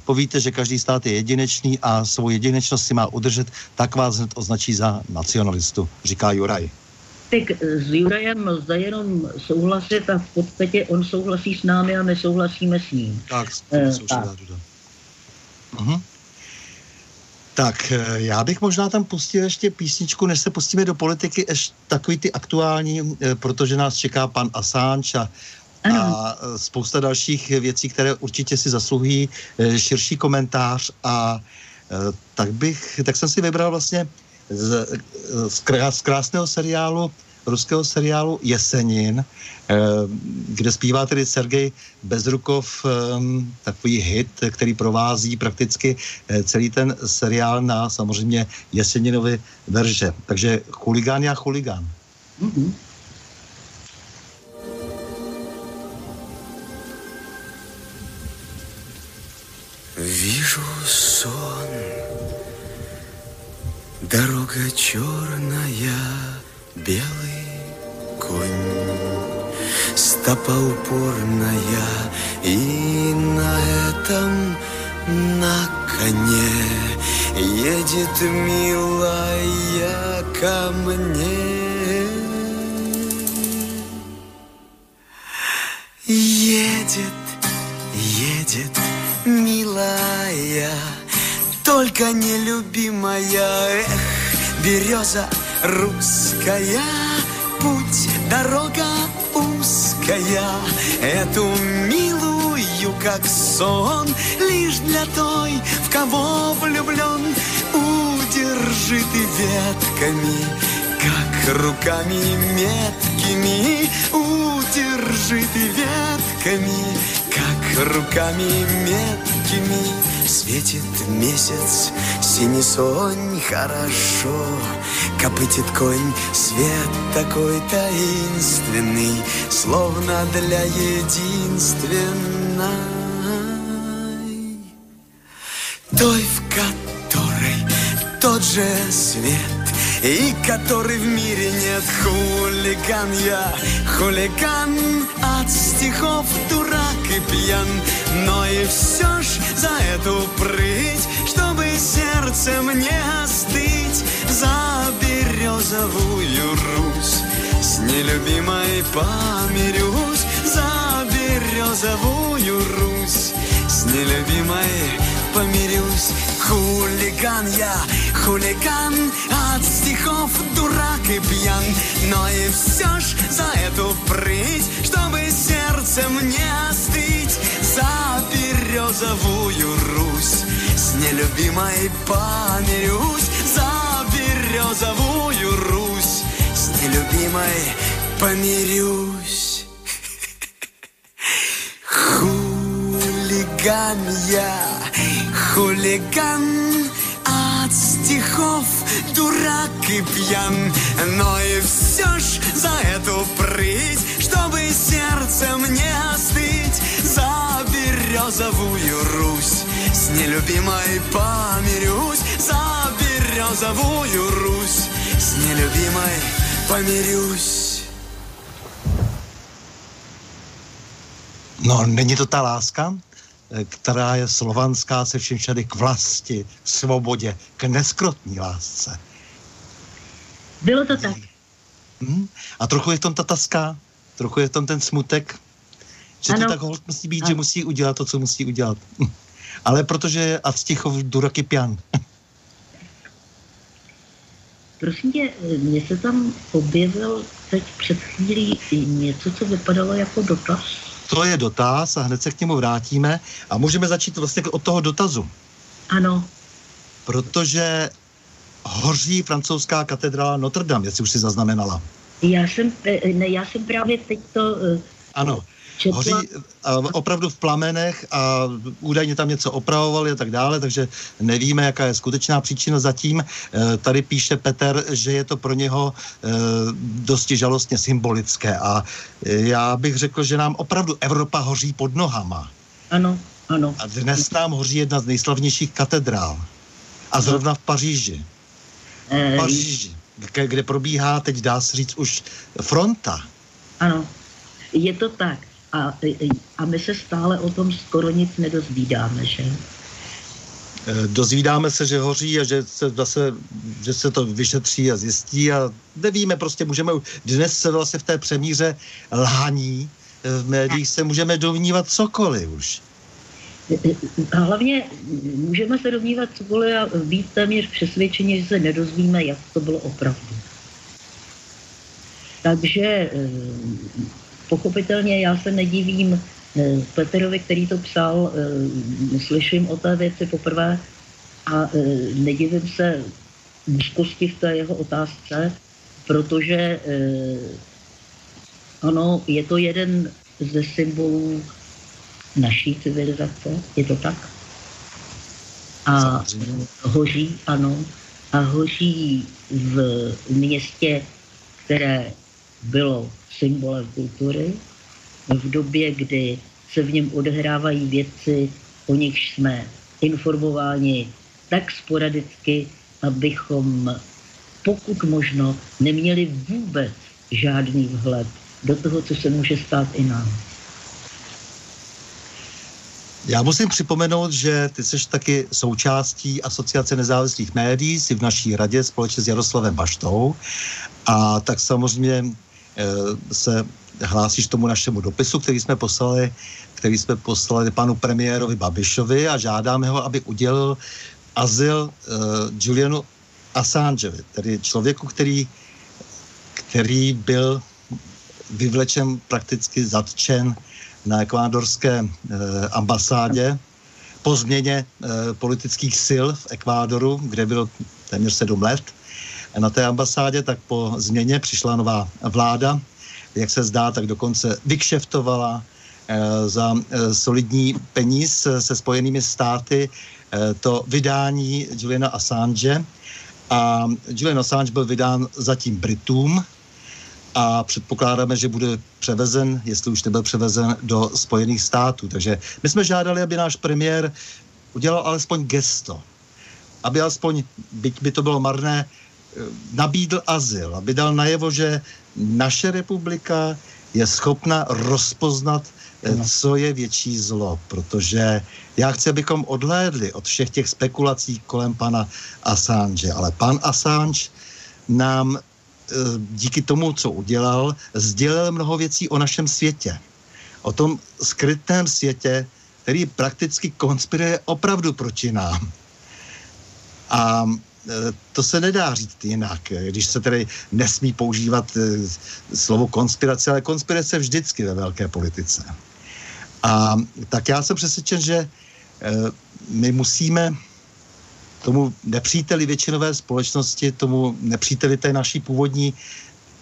povíte, že každý stát je jedinečný a svou jedinečnost si má udržet, tak vás hned označí za nacionalistu, říká Juraj. Tak s Jurajem lze jenom souhlasit a v podstatě on souhlasí s námi a my souhlasíme s ním. Tak, Eh, uh, tak. uh-huh. Tak, eh, já bych možná tam pustil ještě písničku, než se pustíme do politiky, ještě takový ty aktuální, eh, protože nás čeká pan Assange a, a spousta dalších věcí, které určitě si zasluhují širší komentář a tak bych, tak jsem si vybral vlastně z, z, krá- z krásného seriálu, ruského seriálu Jesenin, eh, kde zpívá tedy Sergej Bezrukov ehm, takový hit, který provází prakticky eh, celý ten seriál na samozřejmě Jeseninovi verže. Takže chuligán já chuligán. Mhm. Вижу сон, дорога черная, белый конь, стопа упорная, и на этом на коне едет милая ко мне. Только нелюбимая, эх, береза русская, путь, дорога узкая, эту милую, как сон, лишь для той, в кого влюблен, удержи ты ветками, как руками меткими удержи ты ветками, как руками меткими. Светит месяц, синий сонь, хорошо, Копытит конь, свет такой таинственный, Словно для единственной. Той, в которой тот же свет И который в мире нет хулиган. Я Хулиган от стихов дурак и пьян. Но и все ж за эту прыть Чтобы сердцем не остыть За березовую Русь. С нелюбимой помирюсь За березовую Русь. С нелюбимой помирюсь Хулиган я, хулиган От стихов дурак и пьян. Но и все ж за эту прыть Чтобы сердцем не остыть За березовую Русь С нелюбимой помирюсь За березовую Русь С нелюбимой помирюсь. Хулиган я, хулиган от стихов дурак и пьян. Но и все ж за эту прыть Чтобы сердцем не остыть За березовую Русь. С нелюбимой помирюсь За березовую Русь. С нелюбимой помирюсь. No, není to ta láska, která je slovanská se všem všady k vlasti, k svobodě, k neskrotní lásce. Bylo to tak. Hm? A trochu je v tom ta taska, trochu je v tom ten smutek, že Ano. to tak hold musí být, Ano. že musí udělat to, co musí udělat. Ale protože je Avstichov duraky pian. Prosím tě, mně se tam objevil teď před chvílí něco, co vypadalo jako dotaz. To je dotaz a hned se k němu vrátíme a můžeme začít vlastně od toho dotazu. Ano, Protože hoří francouzská katedrála Notre Dame, jestli už si zaznamenala. já jsem, eh, ne, já jsem právě teď to eh, Ano, četla. hoří a, opravdu v plamenech a údajně tam něco opravovali a tak dále, takže nevíme, jaká je skutečná příčina zatím. E, tady píše Peter, že je to pro něho e, dosti žalostně symbolické a já bych řekl, že nám opravdu Evropa hoří pod nohama. Ano, ano. A dnes nám hoří jedna z nejslavnějších katedrál. A zrovna v Paříži. V Paříži, kde probíhá, teď dá se říct, už fronta. Ano, je to tak. A, a my se stále o tom skoro nic nedozvídáme, že? Eh, dozvídáme se, že hoří a že se, zase, že se to vyšetří a zjistí a nevíme, prostě můžeme, dnes se vlastně v té přemíře lhání v médiích se můžeme dovnívat cokoliv už. A hlavně můžeme se domnívat cokoliv a být téměř přesvědčení, že se nedozvíme, jak to bylo opravdu. Takže eh, pochopitelně já se nedivím eh, Peterovi, který to psal, eh, slyším o té věci poprvé a nedivím se úzkosti v té jeho otázce, protože ano, je to jeden ze symbolů naší civilizace, je to tak? A hoří, ano, a hoří v městě, které bylo symbolem kultury, v době, kdy se v něm odehrávají věci, o nichž jsme informováni tak sporadicky, abychom pokud možno neměli vůbec žádný vhled do toho, co se může stát i nám. Já musím připomenout, že ty jsi taky součástí Asociace nezávislých médií, jsi v naší radě společně s Jaroslavem Baštou a tak samozřejmě e, se hlásíš tomu našemu dopisu, který jsme poslali, který jsme poslali panu premiérovi Babišovi a žádáme ho, aby udělil azyl e, Julianu Assangeovi, tedy člověku, který, který byl vyvlečen, prakticky zatčen na ekvádorské eh, ambasádě. Po změně eh, politických sil v Ekvádoru, kde byl téměř sedm let na té ambasádě, tak po změně přišla nová vláda, jak se zdá, tak dokonce vykšeftovala eh, za solidní peníz se spojenými státy to vydání Juliana Assange. A Julian Assange byl vydán zatím Britům, a předpokládáme, že bude převezen, jestli už nebyl převezen, do Spojených států. Takže my jsme žádali, aby náš premiér udělal alespoň gesto, aby alespoň, byť by to bylo marné, eh, nabídl azyl, aby dal najevo, že naše republika je schopna rozpoznat, eh, co je větší zlo, protože já chci, abychom odhlédli od všech těch spekulací kolem pana Assange, ale pan Assange nám Eh, díky tomu, co udělal, sdělil mnoho věcí o našem světě. O tom skrytém světě, který prakticky konspiruje opravdu proti nám. A to se nedá říct jinak, když se tedy nesmí používat eh, slovo konspirace, ale konspirace vždycky ve velké politice. A tak já jsem přesvědčen, že my musíme tomu nepříteli většinové společnosti, tomu nepříteli té naší původní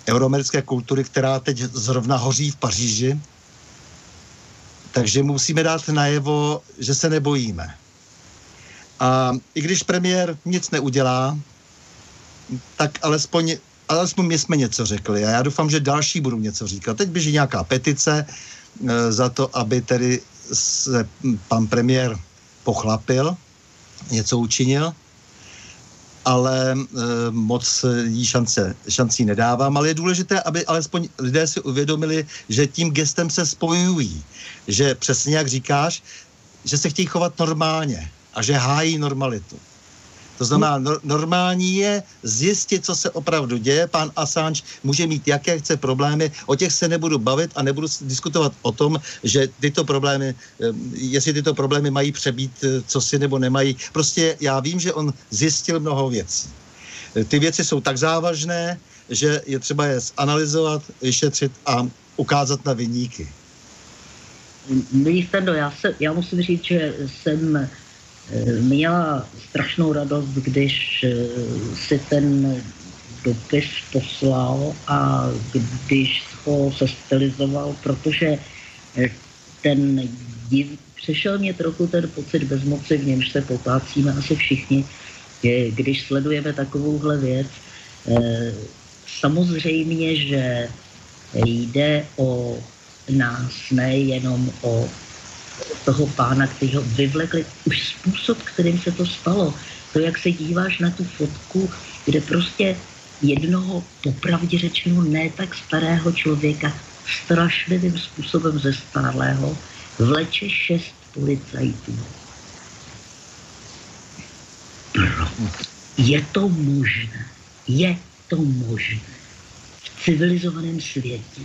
euroamerické kultury, která teď zrovna hoří v Paříži. Takže musíme dát najevo, že se nebojíme. A i když premiér nic neudělá, tak alespoň, alespoň my jsme něco řekli. A já doufám, že další budou něco říkat. Teď běží nějaká petice e, za to, aby tedy se pan premiér pochlapil, něco učinil, ale e, moc jí šance, šancí nedávám, ale je důležité, aby alespoň lidé si uvědomili, že tím gestem se spojují, že přesně jak říkáš, že se chtějí chovat normálně a že hájí normalitu. To znamená, no, normální je zjistit, co se opravdu děje. Pán Assange může mít jaké chce problémy, o těch se nebudu bavit a nebudu diskutovat o tom, že tyto problémy, jestli tyto problémy mají přebít, eh, co si nebo nemají. Prostě já vím, že on zjistil mnoho věcí. Ty věci jsou tak závažné, že je třeba je zanalizovat, vyšetřit a ukázat na vyníky. Milí Stando, já, se, já musím říct, že jsem měla strašnou radost, když eh, si ten dopis poslal a když ho stylizoval, protože eh, ten div, přešel mě trochu ten pocit bezmoci, v němž se popácíme asi všichni, když sledujeme takovouhle věc. Eh, samozřejmě, že jde o nás, nejenom o toho pána, který ho vyvlekli, už způsob, kterým se to stalo. To, jak se díváš na tu fotku, kde prostě jednoho popravdě řečeno ne tak starého člověka strašlivým způsobem ze stárlého vleče šest policajtů. Pro. Je to možné. Je to možné. V civilizovaném světě.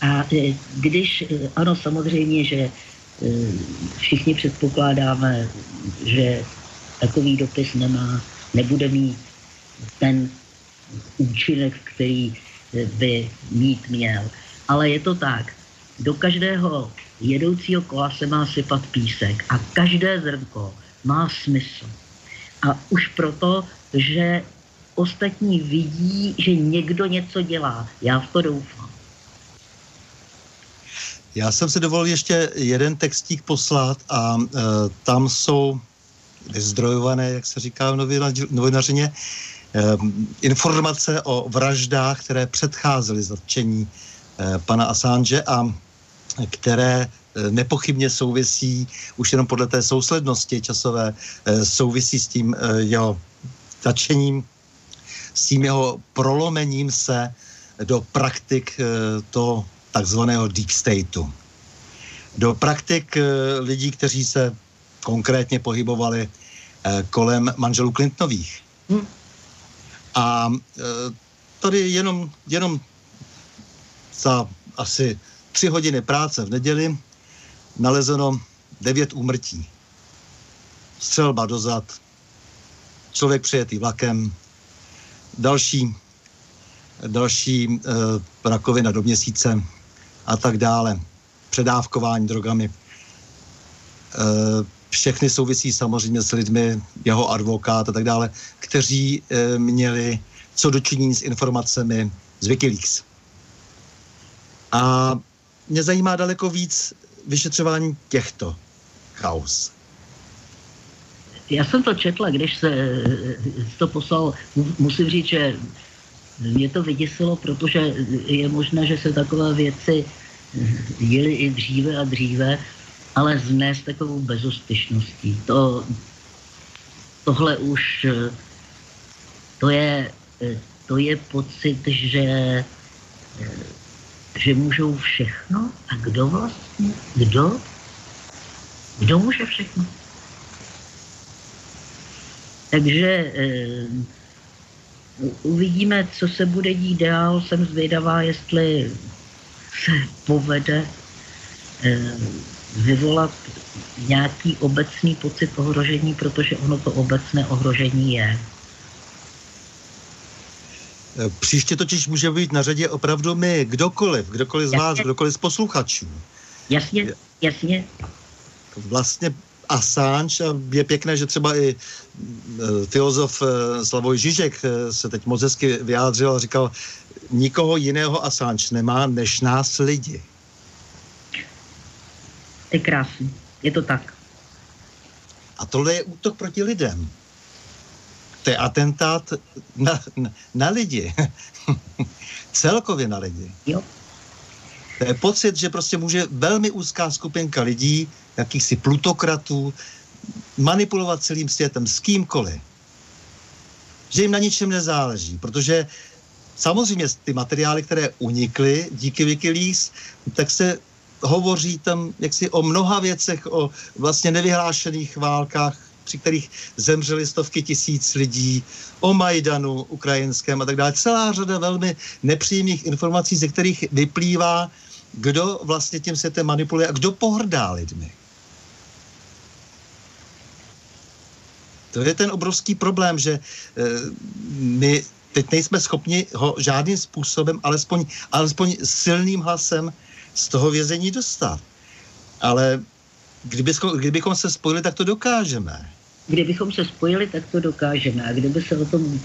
A e, když, e, ano, samozřejmě, že všichni předpokládáme, že takový dopis nemá, nebude mít ten účinek, který by mít měl. Ale je to tak. Do každého jedoucího kola se má sypat písek a každé zrnko má smysl. A už proto, že ostatní vidí, že někdo něco dělá. Já v to doufám. Já jsem si dovolil ještě jeden textík poslat a e, tam jsou zdrojované, jak se říká v novinařině, e, informace o vraždách, které předcházely zatčení e, pana Assange a které e, nepochybně souvisí, už jenom podle té souslednosti časové, e, souvisí s tím e, jeho začením, s tím jeho prolomením se do praktik to takzvaného deep stateu. Do praktik lidí, kteří se konkrétně pohybovali kolem manželů Clintonových. Hmm. A tady jenom, jenom za asi tři hodiny práce v neděli nalezeno devět úmrtí. Střelba dozad, člověk přijetý vlakem, další, další e, rakovina do měsíce a tak dále. Předávkování drogami. E, všechny souvisí samozřejmě s lidmi, jeho advokát a tak dále, kteří e, měli co dočinění s informacemi z Wikileaks. A mě zajímá daleko víc vyšetřování těchto chaos. Já jsem to četla, když se to poslal. Musím říct, že mě to vyděsilo, protože je možné, že se takové věci děly i dříve a dříve, ale z takovou bezostyšností. To, tohle už, to je, to je pocit, že že můžou všechno? A kdo vlastně? Kdo? Kdo může všechno? Takže eh, uvidíme, co se bude dít dál. Jsem zvědavá, jestli se povede eh, vyvolat nějaký obecný pocit ohrožení, protože ono to obecné ohrožení je. Eh, příště totiž může být na řadě opravdu my, kdokoliv, kdokoliv z jasně. vás, kdokoliv z posluchačů. Jasně, jasně. Vlastně Assange, a je pěkné, že třeba i e, filozof e, Slavoj Žižek e, se teď moc hezky vyjádřil a říkal, nikoho jiného Assange nemá než nás lidi. Je krásný, je to tak. A tohle je útok proti lidem to je atentát na, na, na lidi. Celkově na lidi. Jo. To je pocit, že prostě může velmi úzká skupinka lidí, jakýchsi plutokratů, manipulovat celým světem s kýmkoliv. Že jim na ničem nezáleží, protože samozřejmě ty materiály, které unikly díky Wikileaks, tak se hovoří tam jaksi o mnoha věcech, o vlastně nevyhlášených válkách při kterých zemřeli stovky tisíc lidí, o Majdanu ukrajinském a tak dále. Celá řada velmi nepříjemných informací, ze kterých vyplývá, kdo vlastně tím světem manipuluje a kdo pohrdá lidmi. To je ten obrovský problém, že e, my teď nejsme schopni ho žádným způsobem, alespoň, alespoň silným hlasem z toho vězení dostat. Ale kdybychom, kdybychom se spojili, tak to dokážeme. Kdybychom se spojili, tak to dokážeme. A kdyby se o tom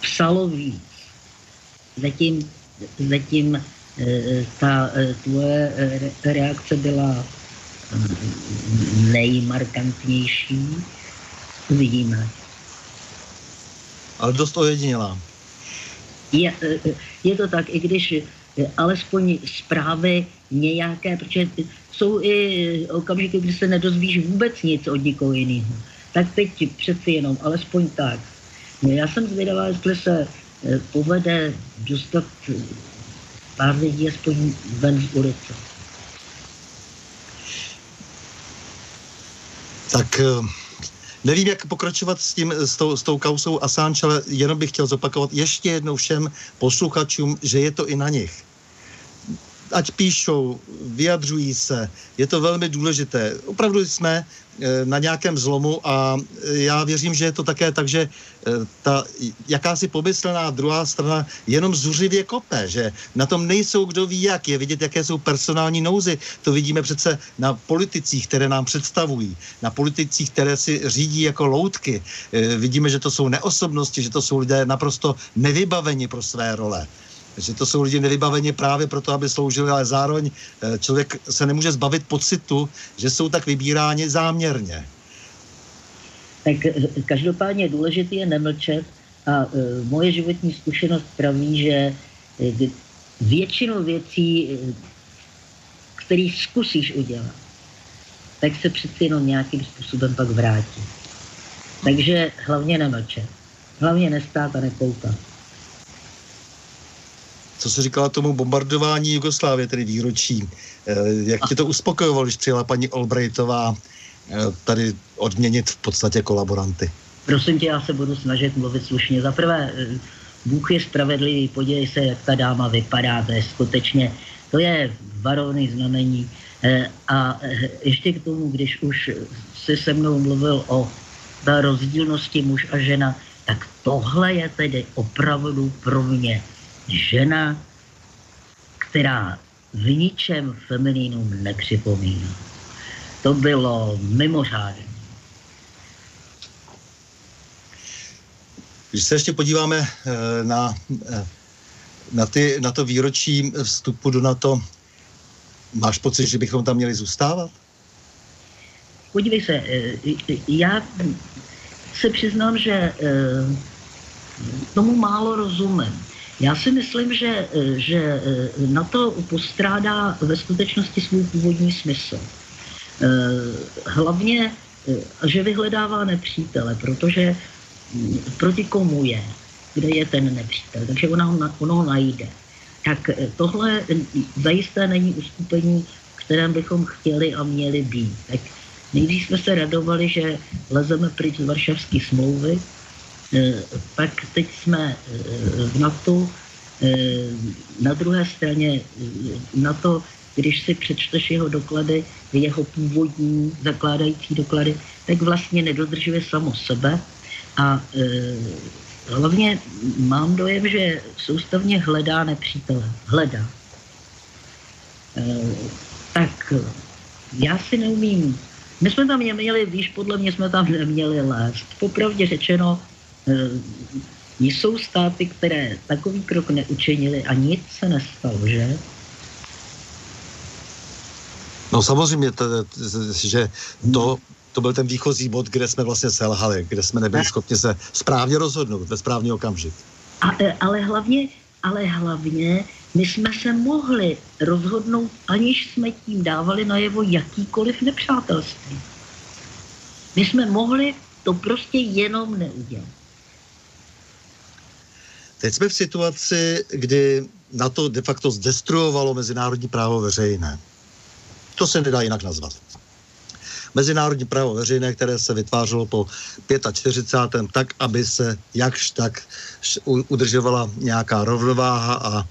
psalo víc, zatím, zatím ta e, tvoje reakce byla nejmarkantnější. Uvidíme. Ale dost ojedinělá. Je, je to tak, i když alespoň zprávy nějaké, protože jsou i okamžiky, kdy se nedozvíš vůbec nic od nikoho jiného tak teď přeci jenom, alespoň tak. Já jsem zvědavá, jestli se eh, povede dostat pár lidí aspoň ven z ulice. Tak eh, nevím, jak pokračovat s, tím, s, tou, s tou kausou Assange, ale jenom bych chtěl zopakovat ještě jednou všem posluchačům, že je to i na nich ať píšou, vyjadřují se, je to velmi důležité. Opravdu jsme eh, na nějakém zlomu a eh, já věřím, že je to také tak, že eh, ta jakási pomyslná druhá strana jenom zuřivě kope, že na tom nejsou kdo ví jak, je vidět, jaké jsou personální nouzy. To vidíme přece na politicích, které nám představují, na politicích, které si řídí jako loutky. Vidíme, že to jsou neosobnosti, že to jsou lidé naprosto nevybaveni pro své role že to jsou lidi nevybaveni právě proto, aby sloužili, ale zároveň eh, člověk se nemůže zbavit pocitu, že jsou tak vybíráni záměrně. Tak eh, každopádně důležité je nemlčet a uh, moje životní zkušenost praví, že většinu věcí, který zkusíš udělat, tak se přeci jenom nějakým způsobem pak vrátí. Takže hlavně nemlčet. Hlavně nestát a nekoukat co se říkala tomu bombardování Jugoslávie, tedy výročí. Eh, jak tě to uspokojovalo, když přijela paní Albrightová eh, tady odměnit v podstatě kolaboranty? Prosím tě, já se budu snažit mluvit slušně. Za prvé, eh, Bůh je spravedlivý, podívej se, jak ta dáma vypadá, to je skutečně, to je varovný znamení. A ještě k tomu, když už si se mnou mluvil o rozdílnosti muž a žena, tak tohle je tedy opravdu pro mě žena, která v ničem feminínům nepřipomíná. To bylo mimořádné. Když se ještě podíváme eh, na, eh, na, ty, na to výročí vstupu do NATO, máš pocit, že bychom tam měli zůstávat? Podívej se, eh, já se přiznám, že tomu málo rozumím. Já si myslím, že, eh, že eh, na to postrádá ve skutečnosti svůj původní smysl. Eh, hlavně, že vyhledává nepřítele, protože hm, proti komu je, kde je ten nepřítel, takže ona ho, ono ho najde. Tak tohle zajisté není uskupení, kterém bychom chtěli a měli být. Tak nejdřív jsme se radovali, že lezeme pryč z Varšavské smlouvy, pak teď jsme eh, v NATO, eh, na druhé straně na to, když si přečteš jeho doklady, jeho původní zakládající doklady, tak vlastně nedodržuje samo sebe a hlavně mám dojem, že soustavně hledá nepřítele. Hledá. tak já si neumím. My jsme tam neměli, víš, podle mě jsme tam neměli lézt. Popravdě řečeno, Eh, jsou státy, které takový krok neučinili a nic se nestalo, že? No samozřejmě, to, že to, to byl ten výchozí bod, kde jsme vlastně selhali, kde jsme nebyli schopni se správně rozhodnout ve správný okamžik. A, eh, ale hlavně, ale hlavně my jsme se mohli rozhodnout, aniž jsme tím dávali najevo jakýkoliv nepřátelství. My jsme mohli to prostě jenom neudělat. Teď jsme v situaci, kdy na to de facto zdestruovalo mezinárodní právo veřejné. To se nedá jinak nazvat. Mezinárodní právo veřejné, které se vytvářelo po 45. tak, aby se jakž tak udržovala nějaká rovnováha a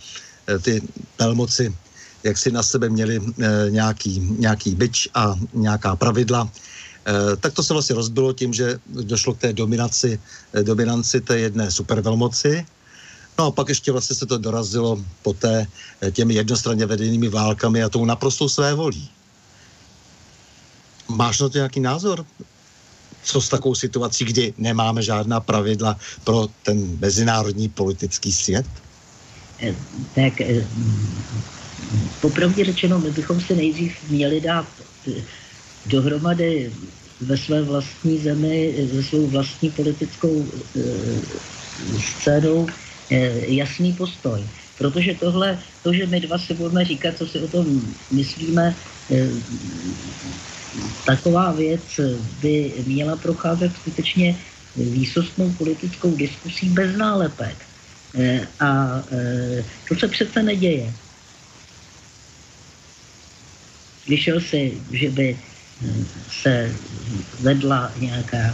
e, ty pelmoci jak si na sebe měli e, nějaký, nějaký byč a nějaká pravidla, e, tak to se vlastně rozbilo tím, že došlo k té dominaci, dominanci té jedné supervelmoci, No a pak ještě vlastně se to dorazilo poté eh, těmi jednostranně vedenými válkami a tou naprostou své volí. Máš na to nějaký názor? Co s takovou situací, kdy nemáme žádná pravidla pro ten mezinárodní politický svět? Eh, tak eh, popravdě řečeno, my bychom se nejdřív měli dát dohromady ve své vlastní zemi, ve svou vlastní politickou scénou jasný postoj. Protože tohle, to, že my dva si budeme říkat, co si o tom myslíme, eh, taková věc by měla procházet skutečně výsostnou politickou diskusí bez nálepek. Eh, a to se přece neděje. slyšel si, že by se vedla nějaká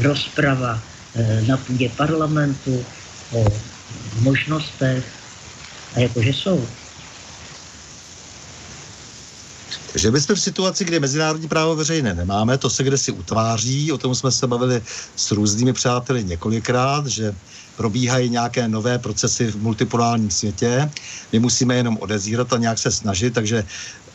rozprava na půdě parlamentu o možnostech, a jakože jsou. že my jsme v situaci, kdy mezinárodní právo veřejné nemáme, to se kde si utváří, o tom jsme se bavili s různými přáteli několikrát, že probíhají nějaké nové procesy v multipolárním světě. My musíme jenom odezírat a nějak se snažit, takže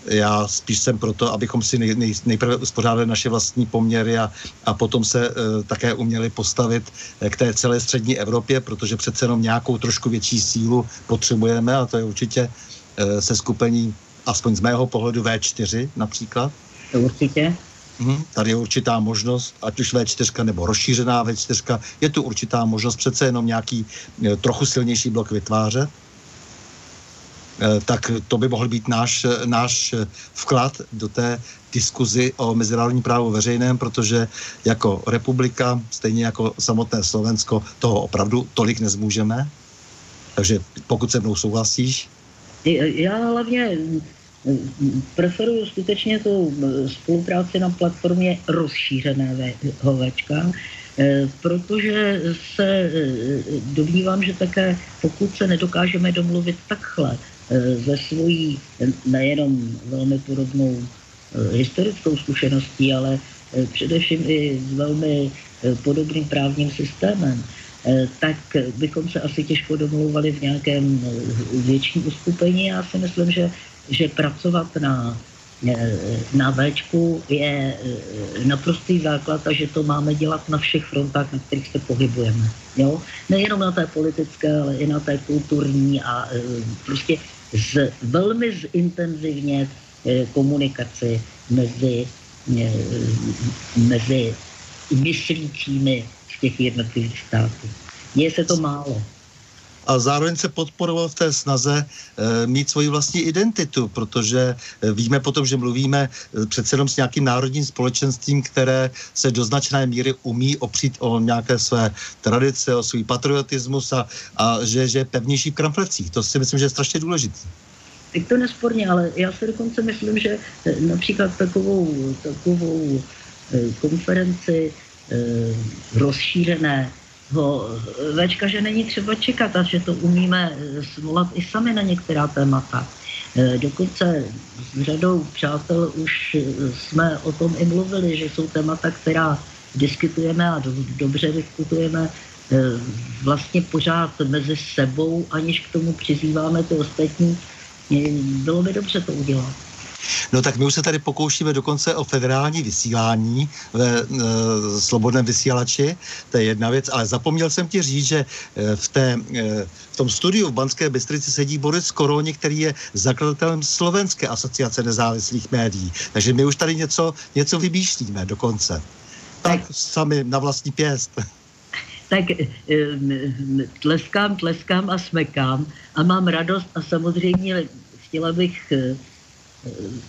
já spíš jsem proto, abychom si nej, nej, nejprve uspořádali naše vlastní poměry a, a potom se e, také uměli postavit e, k té celé střední Evropě, protože přece jenom nějakou trošku větší sílu potřebujeme a to je určitě e, se skupení aspoň z mého pohledu V4 například. Určitě. Hmm, tady je určitá možnost, ať už V4 nebo rozšířená V4, je tu určitá možnost přece jenom nějaký trochu silnější blok vytvářet. E, tak to by mohl být náš, náš vklad do té diskuzi o mezinárodním právu veřejném, protože jako republika, stejně jako samotné Slovensko, toho opravdu tolik nezmůžeme. Takže pokud se mnou souhlasíš, já hlavně mm, preferuju skutečně tu mm, spolupráci na platformě rozšířené eh, protože se eh, domnívám, že také pokud se nedokážeme domluvit takhle eh, ze svojí nejenom velmi podobnou historickou zkušeností, ale především i s velmi podobným právním systémem, Eh, tak bychom se asi těžko domlouvali v nějakém eh, větším uskupení. Já si myslím, že, že pracovat na, eh, na Včku je naprostý základ a že to máme dělat na všech frontách, na kterých se pohybujeme. Jo? Nejenom na té politické, ale i na té kulturní a prostě z, velmi zintenzivně komunikaci mezi, mezi myslícími těch jednotlivých států. Je se to málo. A zároveň se podporoval v té snaze e, mít svoji vlastní identitu, protože e, víme potom, že mluvíme e, přece jenom s nějakým národním společenstvím, které se do značné míry umí opřít o nějaké své tradice, o svůj patriotismus a, a že, že je pevnější v kramflecích. To si myslím, že je strašně důležité. Tak to nesporně, ale já si dokonce myslím, že například takovou, takovou konferenci Eh, rozšířeného Včka, že není třeba čekat a že to umíme svolat i sami na některá témata. Eh, dokonce s řadou přátel už jsme o tom i mluvili, že jsou témata, která diskutujeme a do, dobře diskutujeme eh, vlastně pořád mezi sebou, aniž k tomu přizýváme ty ostatní. Bylo by dobře to udělat. No tak my už se tady pokoušíme dokonce o federální vysílání ve e, slobodném vysílači, to je jedna věc, ale zapomněl jsem ti říct, že e, v, té, e, v tom studiu v Banské Bystrici sedí Boris Koroni, který je zakladatelem Slovenské asociace nezávislých médií. Takže my už tady něco, něco vymýšlíme dokonce. Tak, tak sami na vlastní pěst. tak tleskám, tleskám a smekám a mám radost a samozřejmě chtěla bych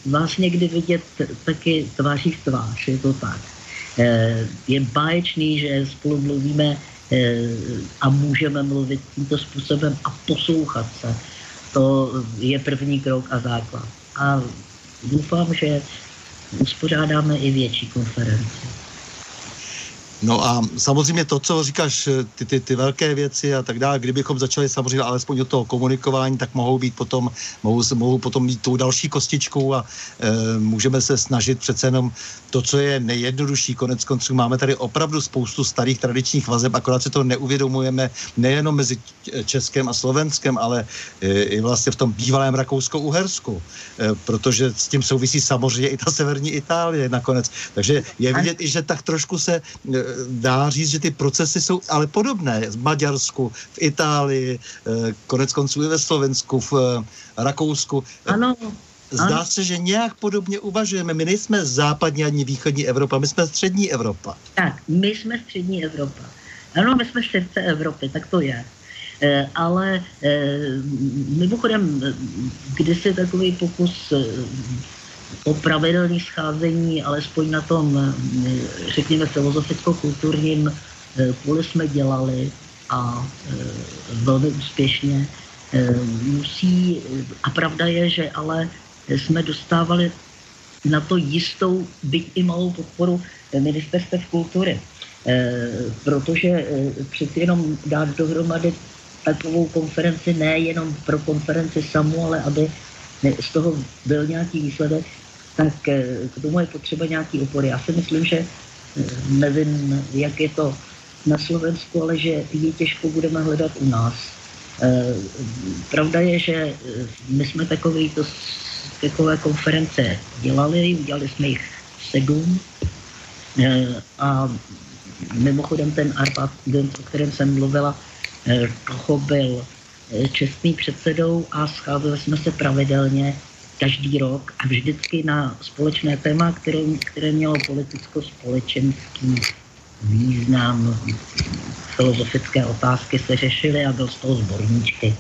vás někdy vidět taky tváří v tvář, je to tak. Eh, je báječný, že spolu mluvíme eh, a můžeme mluvit tímto způsobem a poslouchat se. To je první krok a základ. A doufám, že uspořádáme i větší konferenci. No a samozřejmě to, co říkáš, ty, ty, ty velké věci a tak dále, kdybychom začali samozřejmě alespoň od toho komunikování, tak mohou být potom, mohou, mohou potom být tou další kostičkou a e, můžeme se snažit přece jenom to, co je nejjednodušší, konec konců máme tady opravdu spoustu starých tradičních vazeb, akorát se to neuvědomujeme nejenom mezi Českem a Slovenskem, ale e, i vlastně v tom bývalém Rakousko-Uhersku, e, protože s tím souvisí samozřejmě i ta severní Itálie nakonec. Takže je vidět i, že tak trošku se e, dá říct, že ty procesy jsou ale podobné v Maďarsku, v Itálii, eh, konec konců i ve Slovensku, v eh, Rakousku. Ano. Zdá ano. se, že nějak podobně uvažujeme. My nejsme západní ani východní Evropa, my jsme střední Evropa. Tak, my jsme střední Evropa. Ano, my jsme srdce Evropy, tak to je. E, ale e, mimochodem, kdysi takový pokus o pravidelné scházení, alespoň na tom, eh, řekněme, filozoficko-kulturním eh, poli jsme dělali a eh, velmi úspěšně. Musí, a pravda je, že ale jsme dostávali na to jistou, byť i malou podporu ministerstev kultury. Protože přeci jenom dát dohromady takovou konferenci nejenom pro konferenci samu, ale aby z toho byl nějaký výsledek, tak k tomu je potřeba nějaký opory. Já si myslím, že nevím, jak je to na Slovensku, ale že ji těžko budeme hledat u nás. E, pravda je, že e, my jsme takový to, takové konference dělali, udělali jsme jich sedm a mimochodem ten Arpad, o kterém jsem mluvila, toho byl čestný předsedou a scházeli jsme se pravidelně každý rok a vždycky na společné téma, které, které mělo politicko-společenský význam, filozofické otázky se řešily a byl z toho zborníčky.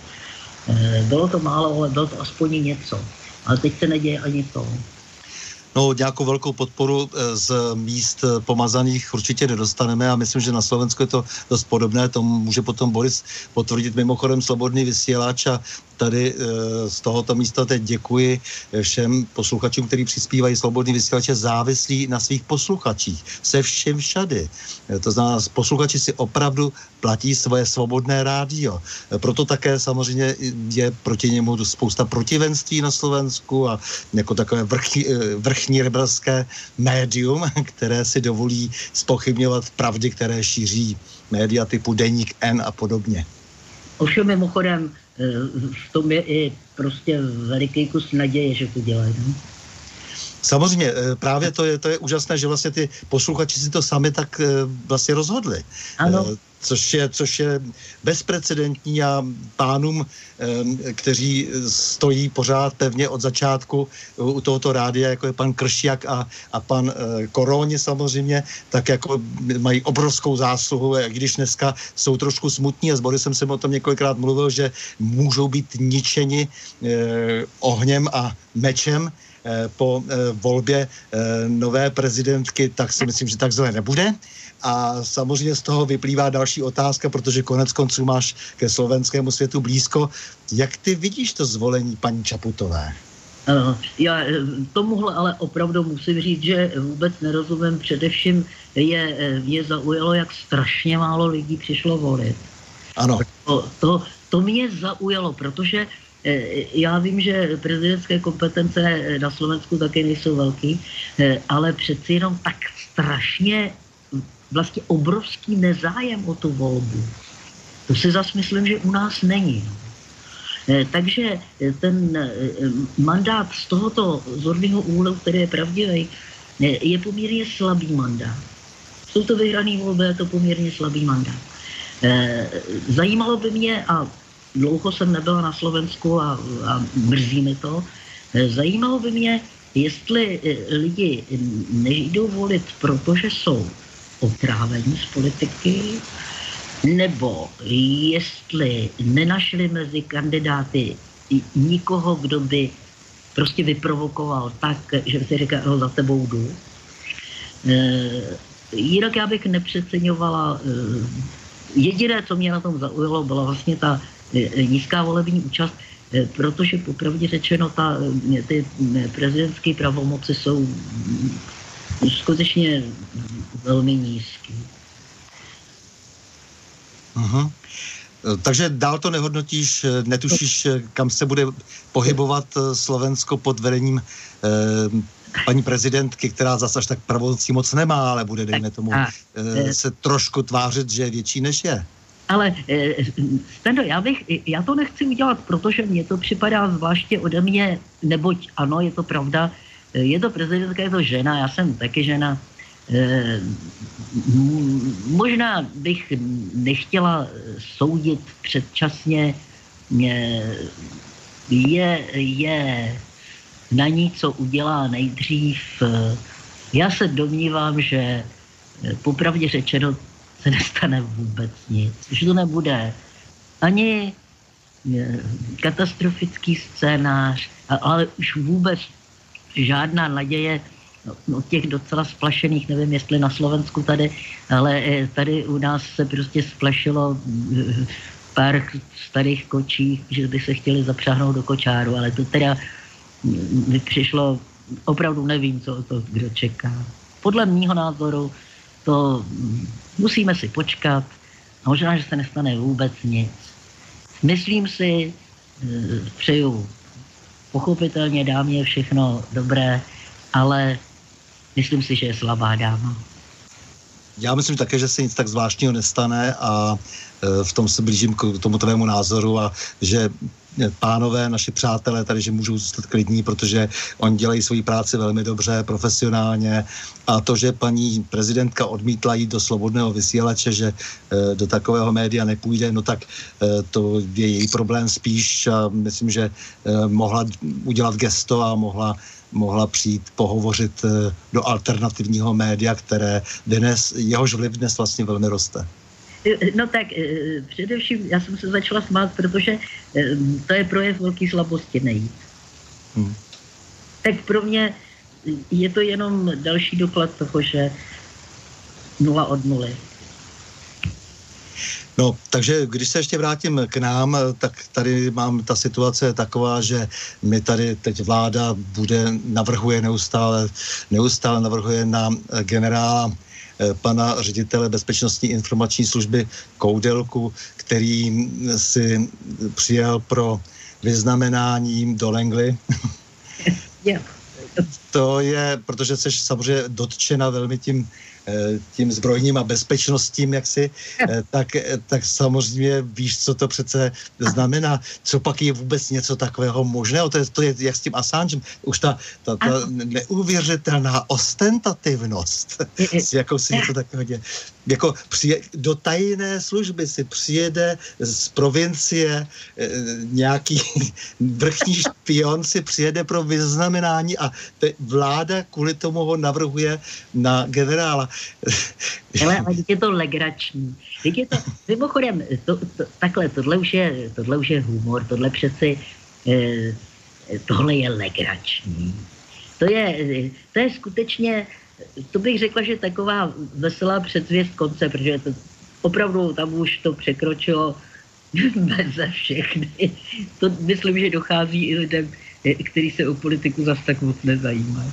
Eh, bylo to málo, ale bylo to aspoň něco. Ale teď se neděje ani to. No, nějakou velkou podporu eh, z míst eh, pomazaných určitě nedostaneme a myslím, že na Slovensku je to dost podobné. To může potom Boris potvrdit mimochodem slobodný vysílač a tady eh, z tohoto místa teď děkuji všem posluchačům, kteří přispívají slobodný vysílače závislí na svých posluchačích. Se všem všady. To znamená, posluchači si opravdu platí svoje svobodné rádio. Proto také samozřejmě je proti němu spousta protivenství na Slovensku a jako takové vrchní, vrchní rebelské médium, které si dovolí spochybňovat pravdy, které šíří média typu Deník N a podobně. Ovšem mimochodem, eh, v tom je i prostě veliký kus naděje, že to dělají. No? Samozřejmě, eh, právě to je, to je úžasné, že vlastně ty posluchači si to sami tak eh, vlastně rozhodli. Ano což je, což je bezprecedentní a pánům, kteří stojí pořád pevně od začátku u tohoto rádia, jako je pan Kršiak a, a pan eh, Koróni samozřejmě, tak jako mají obrovskou zásluhu, i když dneska jsou trošku smutní a s Borisem jsem o tom několikrát mluvil, že můžou být ničeni eh, ohněm a mečem, eh, po volbě nové prezidentky, tak si myslím, že tak zle nebude. A samozřejmě z toho vyplývá další otázka, protože konec konců máš ke slovenskému světu blízko. Jak ty vidíš to zvolení paní Čaputové? Já eh, tomuhle ale opravdu musím říct, že vůbec nerozumím. Především je, eh, mě zaujalo, jak strašně málo lidí přišlo volit. Ano. To, to, to mě zaujalo, protože eh, já vím, že prezidentské kompetence na Slovensku taky nejsou velký, ale přeci jenom tak strašně vlastně obrovský nezájem o tu volbu. To si zase myslím, že u nás není. Eh, takže eh, ten eh, mandát z tohoto zorného úhlu, který je pravdivý, je poměrně slabý mandát. Jsou to vyhrané volby, je to poměrně slabý mandát. Zajímalo by mě, a dlouho jsem nebyla na Slovensku a, a mrzí mi to, zajímalo by mě, jestli lidi nejdou volit, protože jsou otrávení z politiky, nebo jestli nenašli mezi kandidáty nikoho, kdo by prostě vyprovokoval tak, že si říká, no za tebou jdu. E, jinak já bych nepřeceňovala, e, jediné, co mě na tom zaujalo, byla vlastně ta e, nízká volební účast, e, protože popravdě řečeno ta, e, ty prezidentské pravomoci jsou skutečně velmi nízký. Uh-huh. Takže dál to nehodnotíš, netušíš, kam se bude pohybovat eh, Slovensko pod vedením eh, paní prezidentky, která zase až tak pravomocí moc nemá, ale bude, dejme tomu, eh, se trošku tvářit, že je větší než je. Ale eh, Stendo, já, bych, já to nechci udělat, protože mně to připadá zvláště ode mě, neboť ano, je to pravda, je to prezidentka, je to žena, já jsem taky žena. E, možná bych nechtěla soudit předčasně, je, je na ní, co udělá nejdřív. Já se domnívám, že popravdě řečeno se nestane vůbec nic. Že to nebude ani katastrofický scénář, ale už vůbec žádná naděje no, od těch docela splašených, nevím jestli na Slovensku tady, ale eh, tady u nás se prostě splašilo eh, pár starých kočí, že by se chtěli zapřáhnout do kočáru, ale to teda mi přišlo, opravdu nevím, co to kdo čeká. Podle mýho názoru to musíme si počkat a možná, že se nestane vůbec nic. Myslím si, eh, přeju pochopitelně dámě všechno dobré, ale myslím si, že je slabá dáma. Já myslím také, že se nic tak zvláštního nestane a e, v tom se blížím k tomu tvému názoru a že pánové, naši přátelé tady, že můžou zůstat klidní, protože oni dělají svoji práci velmi dobře, profesionálně a to, že paní prezidentka odmítla jít do slobodného vysílače, že e, do takového média nepůjde, no tak to je její problém spíš a myslím, že mohla udělat gesto a mohla mohla přijít pohovořit eh, do alternativního média, které dnes, jehož vliv dnes vlastně velmi roste. Eh, no tak eh, především já jsem se začala smát, protože to je projev velký slabosti nejít. Hmm. Tak pro mě je to jenom další doklad toho, že nula od nuly. No, takže když se ještě vrátím k nám, tak tady mám ta situace taková, že mi tady teď vláda bude, navrhuje neustále, neustále navrhuje na generála eh, pana ředitele Bezpečnostní informační služby Koudelku, který si přijel pro vyznamenání do Langley. To je, protože jsi samozřejmě dotčena velmi tím Eh, tím zbrojním a bezpečnostím, jak si, eh, tak, eh, tak samozřejmě víš, co to přece znamená. Co pak je vůbec něco takového možného? To je, to je jak s tím Assangem. Už ta, ta, ta neuvěřitelná ostentativnost, s jakou si něco takového děje jako přije, do tajné služby si přijede z provincie e, nějaký vrchní špion si přijede pro vyznamenání a te, vláda kvůli tomu ho navrhuje na generála. Ale, ale je to legrační. Je to, mimochodem, to, to, takhle, tohle už, je, tohle už je humor, tohle přeci, e, tohle je legrační. To je, to je skutečně to bych řekla, že taková veselá předzvěst konce, protože to, opravdu tam už to překročilo meze všechny. To myslím, že dochází i lidem, kteří se o politiku zase tak moc nezajímají.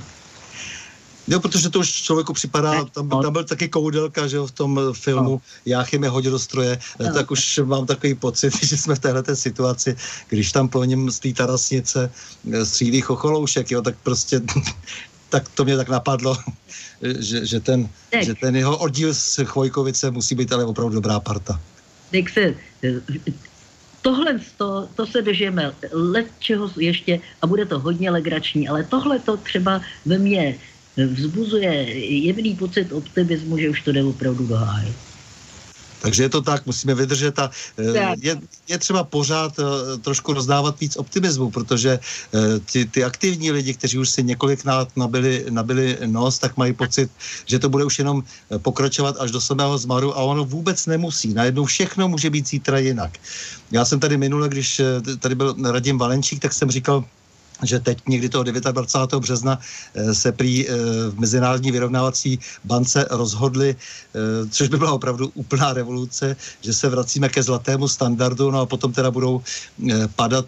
Jo, protože to už člověku připadá, tam, tam byl taky koudelka, že jo, v tom filmu no. Jáchym je hodě do stroje, no. tak už mám takový pocit, že jsme v této situaci, když tam po něm z té tarasnice eh, střílí chocholoušek, jo, tak prostě tak to mě tak napadlo, že, že, ten, tak. že ten jeho oddíl z Chvojkovice musí být ale opravdu dobrá parta. Tak se, tohle to, to se dožijeme let čeho ještě a bude to hodně legrační, ale tohle to třeba ve mně vzbuzuje jemný pocit optimismu, že už to jde opravdu do háje. Takže je to tak, musíme vydržet a eh, je, je třeba pořád eh, trošku rozdávat víc optimismu, protože eh, ty, ty aktivní lidi, kteří už si několikrát nabili, nabili nos, tak mají pocit, že to bude už jenom pokračovat až do samého zmaru a ono vůbec nemusí. Najednou všechno může být zítra jinak. Já jsem tady minule, když tady byl Radim Valenčík, tak jsem říkal, že teď někdy toho 29. března eh, se prý eh, v Mezinárodní vyrovnávací bance rozhodli, eh, což by byla opravdu úplná revoluce, že se vracíme ke zlatému standardu, no a potom teda budou padat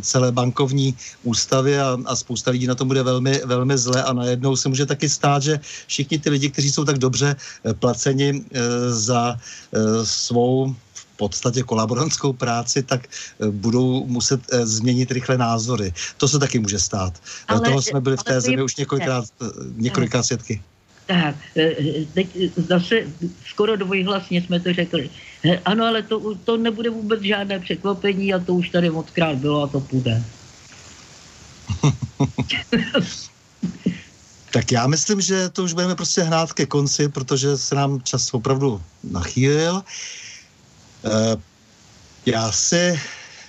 celé bankovní ústavy a, a spousta lidí na tom bude velmi, velmi zle a najednou se může taky stát, že všichni ty lidi, kteří jsou tak dobře placeni za svou podstatě kolaborantskou práci, tak eh, budou muset eh, změnit rychle názory. To se taky může stát. Eh, ale, Toho jsme byli v té zemi už několikrát, několikrát svědky. Tak, teď zase skoro dvojhlasně jsme to řekli. Ano, ale to, to nebude vůbec žádné překvapení a to už tady moc krát bylo a to půjde. tak já myslím, že to už budeme prostě hnát ke konci, protože se nám čas opravdu nachýlil. Eh, já si,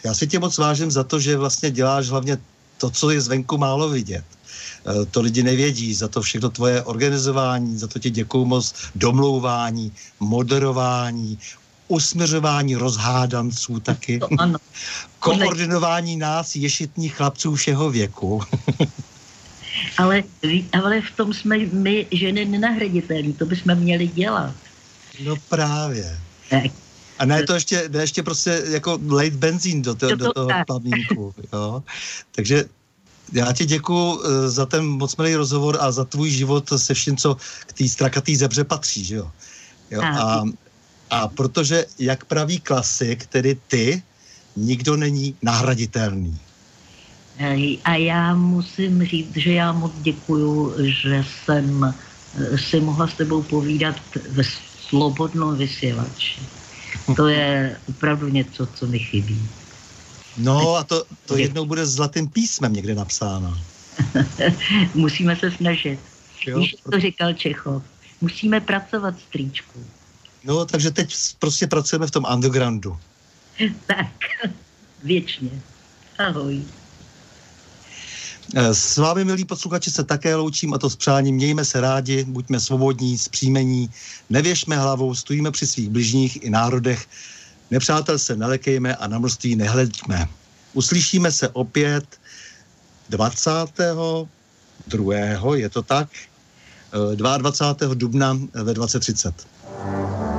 já si tě moc vážím za to, že vlastně děláš hlavně to, co je zvenku málo vidět. Eh, to lidi nevědí, za to všechno tvoje organizování, za to ti děkuju moc, domlouvání, moderování, usměřování rozhádanců taky, to ano. koordinování nás, ješitních chlapců všeho věku. ale, ale v tom jsme my ženy nenahraditelní, to bychom měli dělat. No právě. Tak. A ne to ještě, ne ještě prostě jako lejt benzín do, to, do toho plamínku. Jo? Takže Já ti děkuji eh, za ten moc milý rozhovor a za tvůj život se vším, co k té strakatý zebře patří, že jo? jo a, a protože, jak praví klasik, tedy ty, nikdo není nahraditelný. A já musím říct, že já moc děkuju, že jsem eh, si mohla s tebou povídat ve slobodnou vysílači. To je opravdu něco, co mi chybí. No a to, to jednou bude zlatým písmem někde napsáno. Musíme se snažit. Jo? Víš, to říkal Čechov. Musíme pracovat, strýčku. No, takže teď prostě pracujeme v tom undergroundu. tak, věčně. Ahoj. Eh, s vámi, milí posluchači, se také loučím a to s přáním. Mějme se rádi, buďme svobodní, zpříjmení, nevěšme hlavou, stojíme při svých bližních i národech, nepřátel se nelekejme a na množství nehledíme. Uslyšíme se opět 22. je to tak? 22. Eh, dubna ve 2030.